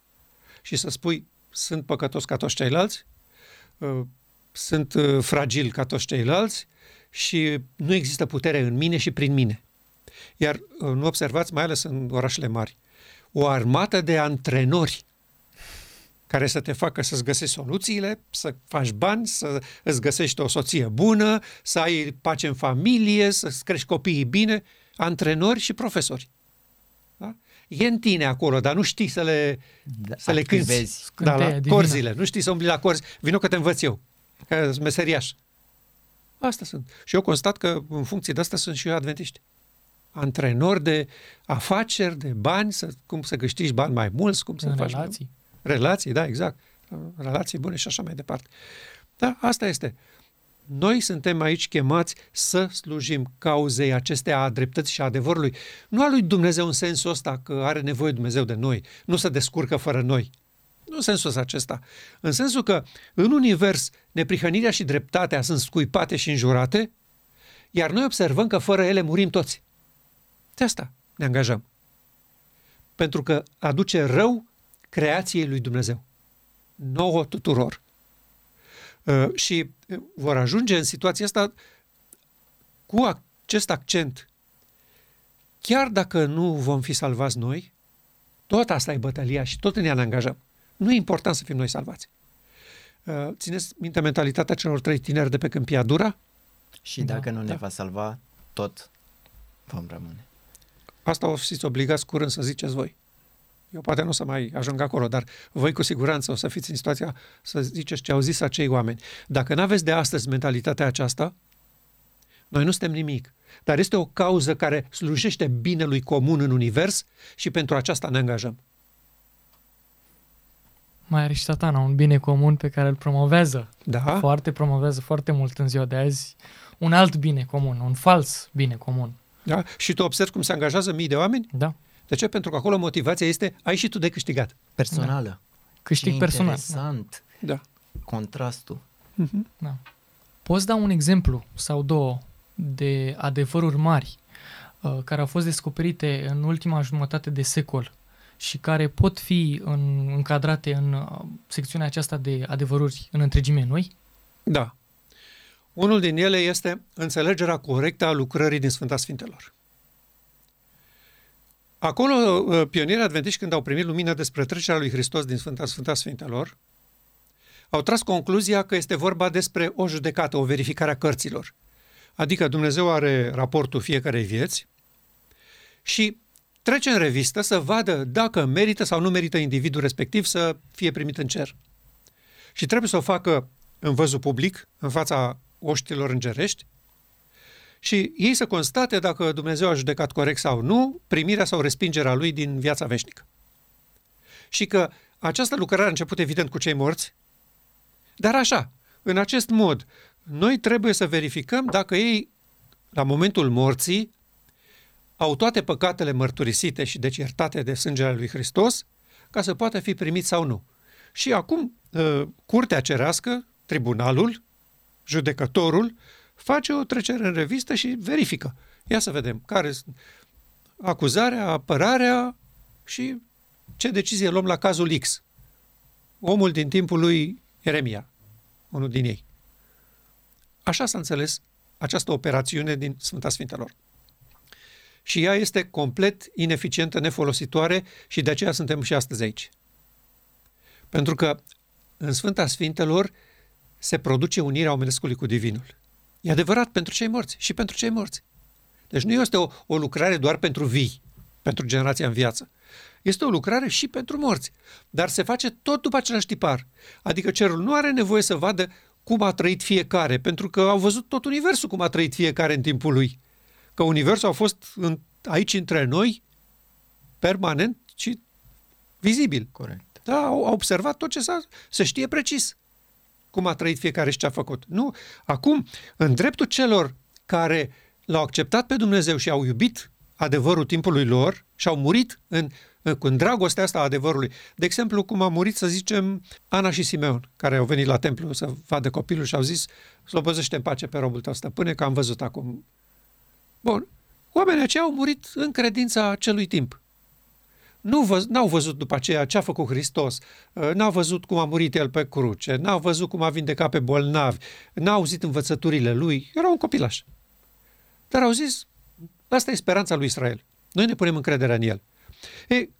Și să spui, sunt păcătos ca toți ceilalți, uh, sunt uh, fragil ca toți ceilalți și nu există putere în mine și prin mine. Iar uh, nu observați, mai ales în orașele mari, o armată de antrenori care să te facă să-ți găsești soluțiile, să faci bani, să îți găsești o soție bună, să ai pace în familie, să-ți crești copiii bine, antrenori și profesori. Da? E în tine acolo, dar nu știi să le, da, să le cânti. Da, la corzile. Nu știi să umbli la corzi. Vino că te învăț eu, că sunt meseriaș. Asta sunt. Și eu constat că în funcție de asta sunt și eu adventiști. Antrenori de afaceri, de bani, să, cum să câștigi bani mai mulți, cum să în faci relații. Mai... Relații, da, exact. Relații bune și așa mai departe. Da, asta este. Noi suntem aici chemați să slujim cauzei acestea a dreptății și a adevărului. Nu a lui Dumnezeu în sensul ăsta că are nevoie Dumnezeu de noi, nu se descurcă fără noi. Nu în sensul acesta. În sensul că în univers neprihănirea și dreptatea sunt scuipate și înjurate, iar noi observăm că fără ele murim toți. De asta ne angajăm. Pentru că aduce rău creației lui Dumnezeu. Nouă tuturor. Uh, și uh, vor ajunge în situația asta cu acest accent. Chiar dacă nu vom fi salvați noi, tot asta e bătălia și tot ne angajăm. Nu e important să fim noi salvați. Uh, țineți minte mentalitatea celor trei tineri de pe Câmpia Dura? Și dacă da, nu ne da. va salva, tot vom rămâne. Asta o fiți obligați curând să ziceți voi. Eu poate nu o să mai ajung acolo, dar voi cu siguranță o să fiți în situația să ziceți ce au zis acei oameni. Dacă nu aveți de astăzi mentalitatea aceasta, noi nu suntem nimic. Dar este o cauză care slujește binelui comun în univers și pentru aceasta ne angajăm. Mai are și satana un bine comun pe care îl promovează. Da. Foarte promovează foarte mult în ziua de azi. Un alt bine comun, un fals bine comun. Da? Și tu observi cum se angajează mii de oameni? Da. De ce? Pentru că acolo motivația este ai și tu de câștigat. Personală. Da. Câștig Ce personal. interesant. Da. Contrastul. Uh-huh. Da. Poți da un exemplu sau două de adevăruri mari uh, care au fost descoperite în ultima jumătate de secol și care pot fi în, încadrate în uh, secțiunea aceasta de adevăruri în întregime noi? Da. Unul din ele este înțelegerea corectă a lucrării din Sfânta Sfintelor. Acolo, uh, pionierii adventiști, când au primit lumină despre trecerea lui Hristos din Sfânta Sfânta Sfintelor, au tras concluzia că este vorba despre o judecată, o verificare a cărților. Adică Dumnezeu are raportul fiecarei vieți și trece în revistă să vadă dacă merită sau nu merită individul respectiv să fie primit în cer. Și trebuie să o facă în văzul public, în fața oștilor îngerești, și ei să constate dacă Dumnezeu a judecat corect sau nu primirea sau respingerea lui din viața veșnică. Și că această lucrare a început evident cu cei morți, dar așa, în acest mod, noi trebuie să verificăm dacă ei, la momentul morții, au toate păcatele mărturisite și deci iertate de sângele lui Hristos, ca să poată fi primit sau nu. Și acum, ă, curtea cerească, tribunalul, judecătorul, face o trecere în revistă și verifică. Ia să vedem care sunt acuzarea, apărarea și ce decizie luăm la cazul X. Omul din timpul lui Ieremia, unul din ei. Așa s-a înțeles această operațiune din Sfânta Sfintelor. Și ea este complet ineficientă, nefolositoare și de aceea suntem și astăzi aici. Pentru că în Sfânta Sfintelor se produce unirea omenescului cu Divinul. E adevărat pentru cei morți și pentru cei morți. Deci nu este o, o lucrare doar pentru vii, pentru generația în viață. Este o lucrare și pentru morți. Dar se face tot după același tipar. Adică cerul nu are nevoie să vadă cum a trăit fiecare, pentru că au văzut tot universul cum a trăit fiecare în timpul lui. Că universul a fost în, aici între noi, permanent și vizibil. Corect. Da, au, au observat tot ce s-a, se știe precis cum a trăit fiecare și ce a făcut. Nu. Acum, în dreptul celor care l-au acceptat pe Dumnezeu și au iubit adevărul timpului lor și au murit în, în, în dragostea asta a adevărului. De exemplu, cum a murit, să zicem, Ana și Simeon, care au venit la templu să vadă copilul și au zis, slobăzește în pace pe robul tău stăpâne, că am văzut acum. Bun. Oamenii aceia au murit în credința celui timp. Nu vă, n-au văzut după aceea ce a făcut Hristos, uh, n-au văzut cum a murit El pe cruce, n-au văzut cum a vindecat pe bolnavi, n-au auzit învățăturile Lui, era un copilaș. Dar au zis, asta e speranța lui Israel. Noi ne punem încrederea în El. Ei,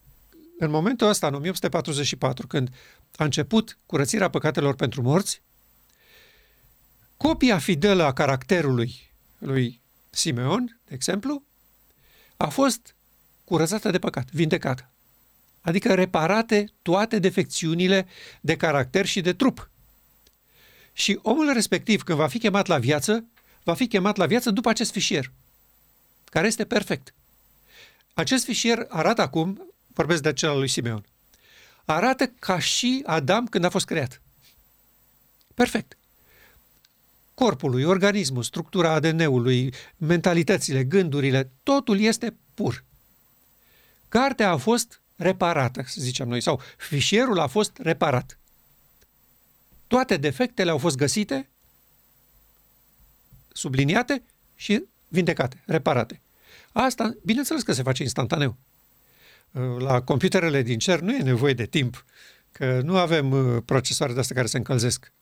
în momentul ăsta, în 1844, când a început curățirea păcatelor pentru morți, copia fidelă a caracterului lui Simeon, de exemplu, a fost curățată de păcat, vindecată. Adică reparate toate defecțiunile de caracter și de trup. Și omul respectiv, când va fi chemat la viață, va fi chemat la viață după acest fișier, care este perfect. Acest fișier arată acum, vorbesc de acela lui Simeon, arată ca și Adam când a fost creat. Perfect. Corpului, organismul, structura ADN-ului, mentalitățile, gândurile, totul este pur. Cartea a fost reparată, să zicem noi, sau fișierul a fost reparat. Toate defectele au fost găsite, subliniate și vindecate, reparate. Asta, bineînțeles că se face instantaneu. La computerele din cer nu e nevoie de timp, că nu avem uh, procesoare de astea care se încălzesc.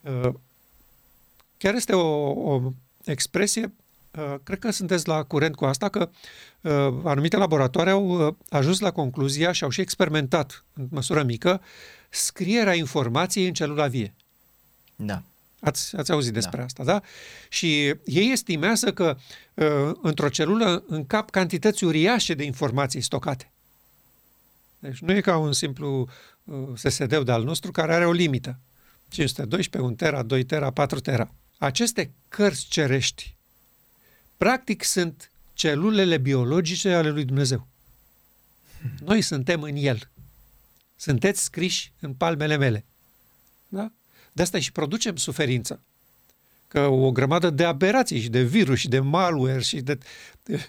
Uh, chiar este o, o expresie Uh, cred că sunteți la curent cu asta, că uh, anumite laboratoare au uh, ajuns la concluzia și au și experimentat, în măsură mică, scrierea informației în celula vie. Da. Ați, ați auzit despre da. asta, da? Și ei estimează că într-o celulă încap cantități uriașe de informații stocate. Deci nu e ca un simplu SSD de al nostru care are o limită. 512, 1 tera, 2 tera, 4 tera. Aceste cărți cerești practic sunt celulele biologice ale lui Dumnezeu. Noi suntem în El. Sunteți scriși în palmele mele. Da? De asta și producem suferință. Că o grămadă de aberații și de virus și de malware și de, de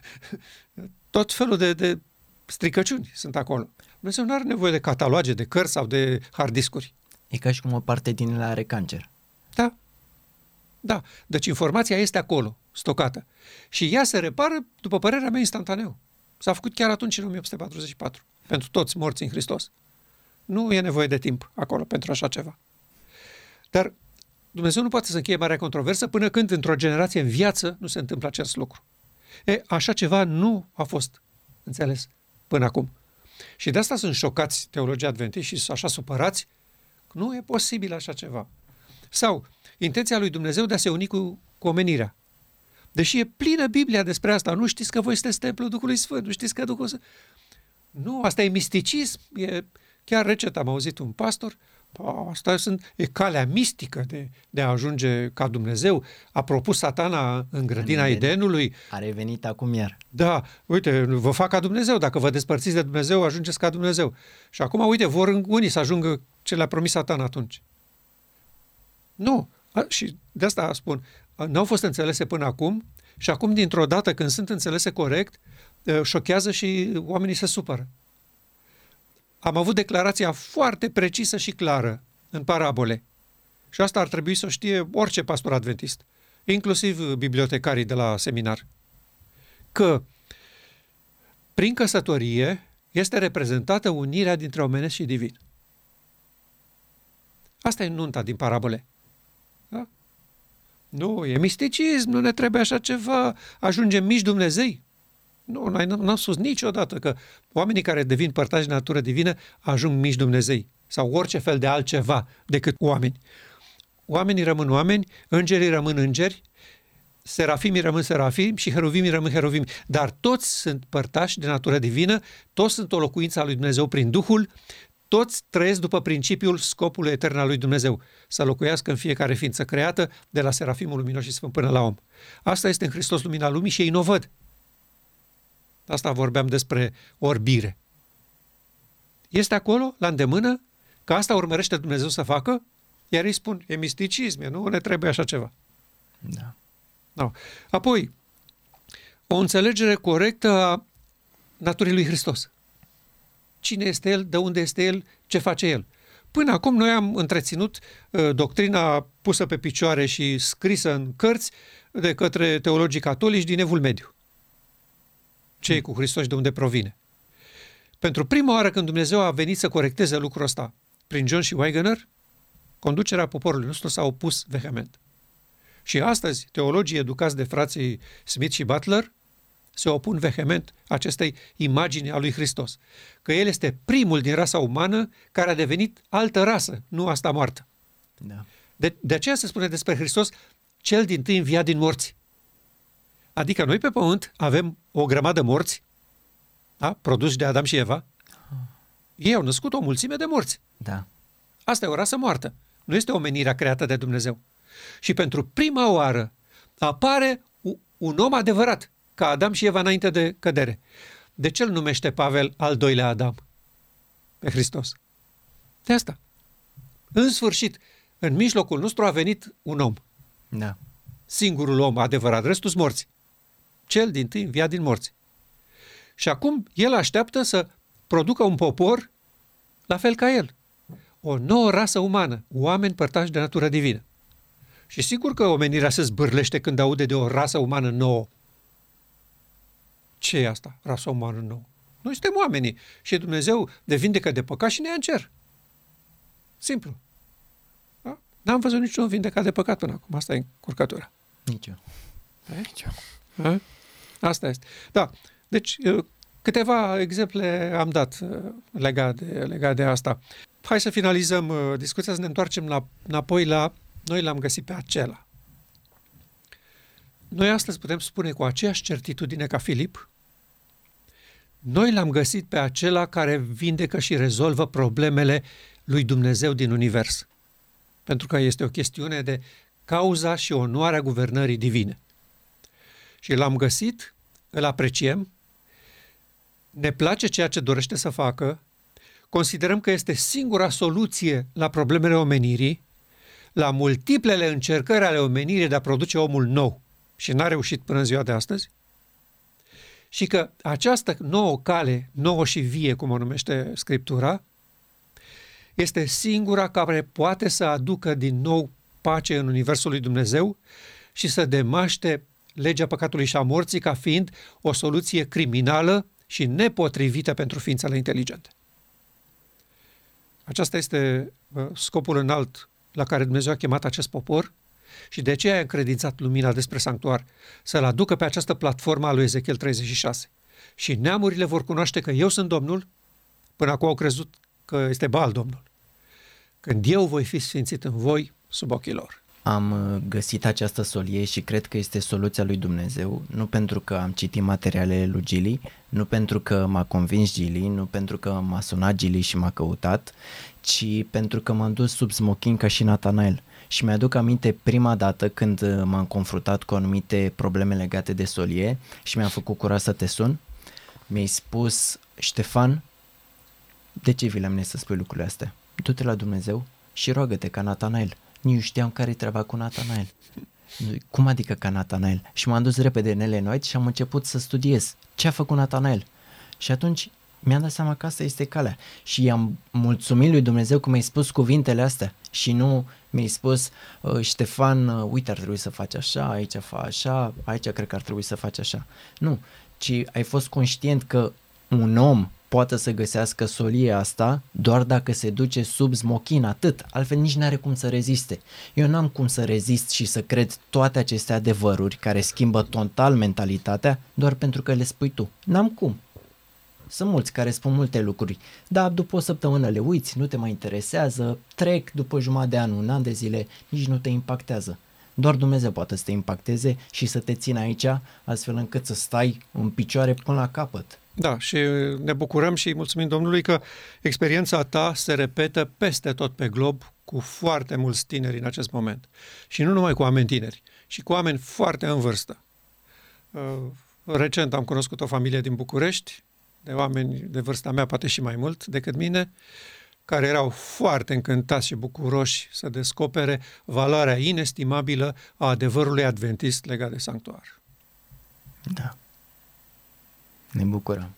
tot felul de, de stricăciuni sunt acolo. Dumnezeu nu are nevoie de cataloge, de cărți sau de hard discuri. E ca și cum o parte din ele are cancer. Da. Da. Deci informația este acolo stocată. Și ea se repară, după părerea mea, instantaneu. S-a făcut chiar atunci, în 1844, pentru toți morți în Hristos. Nu e nevoie de timp acolo pentru așa ceva. Dar Dumnezeu nu poate să încheie marea controversă până când, într-o generație în viață, nu se întâmplă acest lucru. E, așa ceva nu a fost înțeles până acum. Și de asta sunt șocați teologii adventiști și așa supărați că nu e posibil așa ceva. Sau intenția lui Dumnezeu de a se uni cu, cu omenirea Deși e plină Biblia despre asta, nu știți că voi sunteți templul Duhului Sfânt, nu știți că Duhul Sfânt... Nu, asta e misticism, e chiar recent am auzit un pastor, asta sunt, e calea mistică de, de a ajunge ca Dumnezeu. A propus satana în grădina în Edenului. A revenit acum iar. Da, uite, vă fac ca Dumnezeu. Dacă vă despărțiți de Dumnezeu, ajungeți ca Dumnezeu. Și acum, uite, vor unii să ajungă ce le-a promis satana atunci. Nu. A, și de asta spun, nu au fost înțelese până acum și acum, dintr-o dată, când sunt înțelese corect, șochează și oamenii se supără. Am avut declarația foarte precisă și clară în parabole. Și asta ar trebui să o știe orice pastor adventist, inclusiv bibliotecarii de la seminar. Că prin căsătorie este reprezentată unirea dintre omenesc și divin. Asta e nunta din parabole. Da? Nu, e misticism, nu ne trebuie așa ceva, ajungem mici Dumnezei. Nu, noi n-am spus niciodată că oamenii care devin părtași de natură divină ajung mici Dumnezei sau orice fel de altceva decât oameni. Oamenii rămân oameni, îngerii rămân îngeri, serafimii rămân serafimi și heruvimii rămân heruvimi. Dar toți sunt părtași de natură divină, toți sunt o locuință a lui Dumnezeu prin Duhul, toți trăiesc după principiul scopului etern al lui Dumnezeu, să locuiască în fiecare ființă creată, de la serafimul luminos și sfânt până la om. Asta este în Hristos lumina lumii și ei nu o văd. Asta vorbeam despre orbire. Este acolo, la îndemână, că asta urmărește Dumnezeu să facă, iar îi spun, e misticism, nu ne trebuie așa ceva. Da. No. Apoi, o înțelegere corectă a naturii lui Hristos. Cine este El, de unde este El, ce face El. Până acum noi am întreținut uh, doctrina pusă pe picioare și scrisă în cărți de către teologii catolici din Evul Mediu ce e cu Hristos și de unde provine. Pentru prima oară când Dumnezeu a venit să corecteze lucrul ăsta prin John și Wagner, conducerea poporului nostru s-a opus vehement. Și astăzi, teologii educați de frații Smith și Butler se opun vehement acestei imagini a lui Hristos. Că El este primul din rasa umană care a devenit altă rasă, nu asta moartă. Da. De, de aceea se spune despre Hristos cel din tâi înviat din morți. Adică noi pe pământ avem o grămadă morți, da? produși de Adam și Eva. Ei au născut o mulțime de morți. Da. Asta e o rasă moartă. Nu este omenirea creată de Dumnezeu. Și pentru prima oară apare un om adevărat, ca Adam și Eva înainte de cădere. De ce îl numește Pavel al doilea Adam? Pe Hristos. De asta. În sfârșit, în mijlocul nostru a venit un om. Da. Singurul om adevărat, restul morți cel din tâi înviat din morți. Și acum el așteaptă să producă un popor la fel ca el. O nouă rasă umană, oameni părtași de natură divină. Și sigur că omenirea se zbârlește când aude de o rasă umană nouă. Ce e asta, rasă umană nouă? Noi suntem oamenii și Dumnezeu de vindecă de păcat și ne ia în cer. Simplu. Da? N-am văzut niciun vindecat de păcat până acum. Asta e încurcătura. Nici eu. Nici eu. Da? Asta este. Da. Deci, câteva exemple am dat legat de, legat de asta. Hai să finalizăm discuția, să ne întoarcem la, înapoi la... Noi l-am găsit pe acela. Noi astăzi putem spune cu aceeași certitudine ca Filip, noi l-am găsit pe acela care vindecă și rezolvă problemele lui Dumnezeu din univers. Pentru că este o chestiune de cauza și onoarea guvernării divine. Și l-am găsit, îl apreciem, ne place ceea ce dorește să facă, considerăm că este singura soluție la problemele omenirii, la multiplele încercări ale omenirii de a produce omul nou. Și n-a reușit până în ziua de astăzi, și că această nouă cale, nouă și vie, cum o numește Scriptura, este singura care poate să aducă din nou pace în Universul lui Dumnezeu și să demaște legea păcatului și a morții ca fiind o soluție criminală și nepotrivită pentru ființele inteligente. Aceasta este scopul înalt la care Dumnezeu a chemat acest popor și de aceea a încredințat lumina despre sanctuar, să-l aducă pe această platformă a lui Ezechiel 36. Și neamurile vor cunoaște că eu sunt Domnul, până acum au crezut că este Baal Domnul. Când eu voi fi sfințit în voi, sub ochii lor. am uh, găsit această solie și cred că este soluția lui Dumnezeu, nu pentru că am citit materialele lui Gili, nu pentru că m-a convins Gili, nu pentru că m-a sunat Gili și m-a căutat, ci pentru că m-am dus sub smochin ca și Natanael. Și mi-aduc aminte prima dată când uh, m-am confruntat cu anumite probleme legate de solie și mi-am făcut curaj să te sun, mi-ai spus, Ștefan, de ce vi le să spui lucrurile astea? Du-te la Dumnezeu și roagă-te ca Natanael nici știam care-i treaba cu Natanael. Cum adică ca Natanael? Și m-am dus repede în Elenoit și am început să studiez. Ce a făcut Natanael? Și atunci mi-am dat seama că asta este calea. Și i-am mulțumit lui Dumnezeu că mi-ai spus cuvintele astea și nu mi-ai spus, uh, Ștefan, uh, uite, ar trebui să faci așa, aici fa așa, aici cred că ar trebui să faci așa. Nu, ci ai fost conștient că un om poate să găsească solia asta doar dacă se duce sub smochin, atât, altfel nici n-are cum să reziste. Eu n-am cum să rezist și să cred toate aceste adevăruri care schimbă total mentalitatea doar pentru că le spui tu. N-am cum. Sunt mulți care spun multe lucruri, dar după o săptămână le uiți, nu te mai interesează, trec după jumătate de an, un an de zile, nici nu te impactează. Doar Dumnezeu poate să te impacteze și să te țină aici, astfel încât să stai în picioare până la capăt. Da, și ne bucurăm și mulțumim Domnului că experiența ta se repetă peste tot pe glob cu foarte mulți tineri în acest moment. Și nu numai cu oameni tineri, și cu oameni foarte în vârstă. Uh, recent am cunoscut o familie din București, de oameni de vârsta mea, poate și mai mult decât mine, care erau foarte încântați și bucuroși să descopere valoarea inestimabilă a adevărului adventist legat de sanctuar. Da. Ne bucurăm.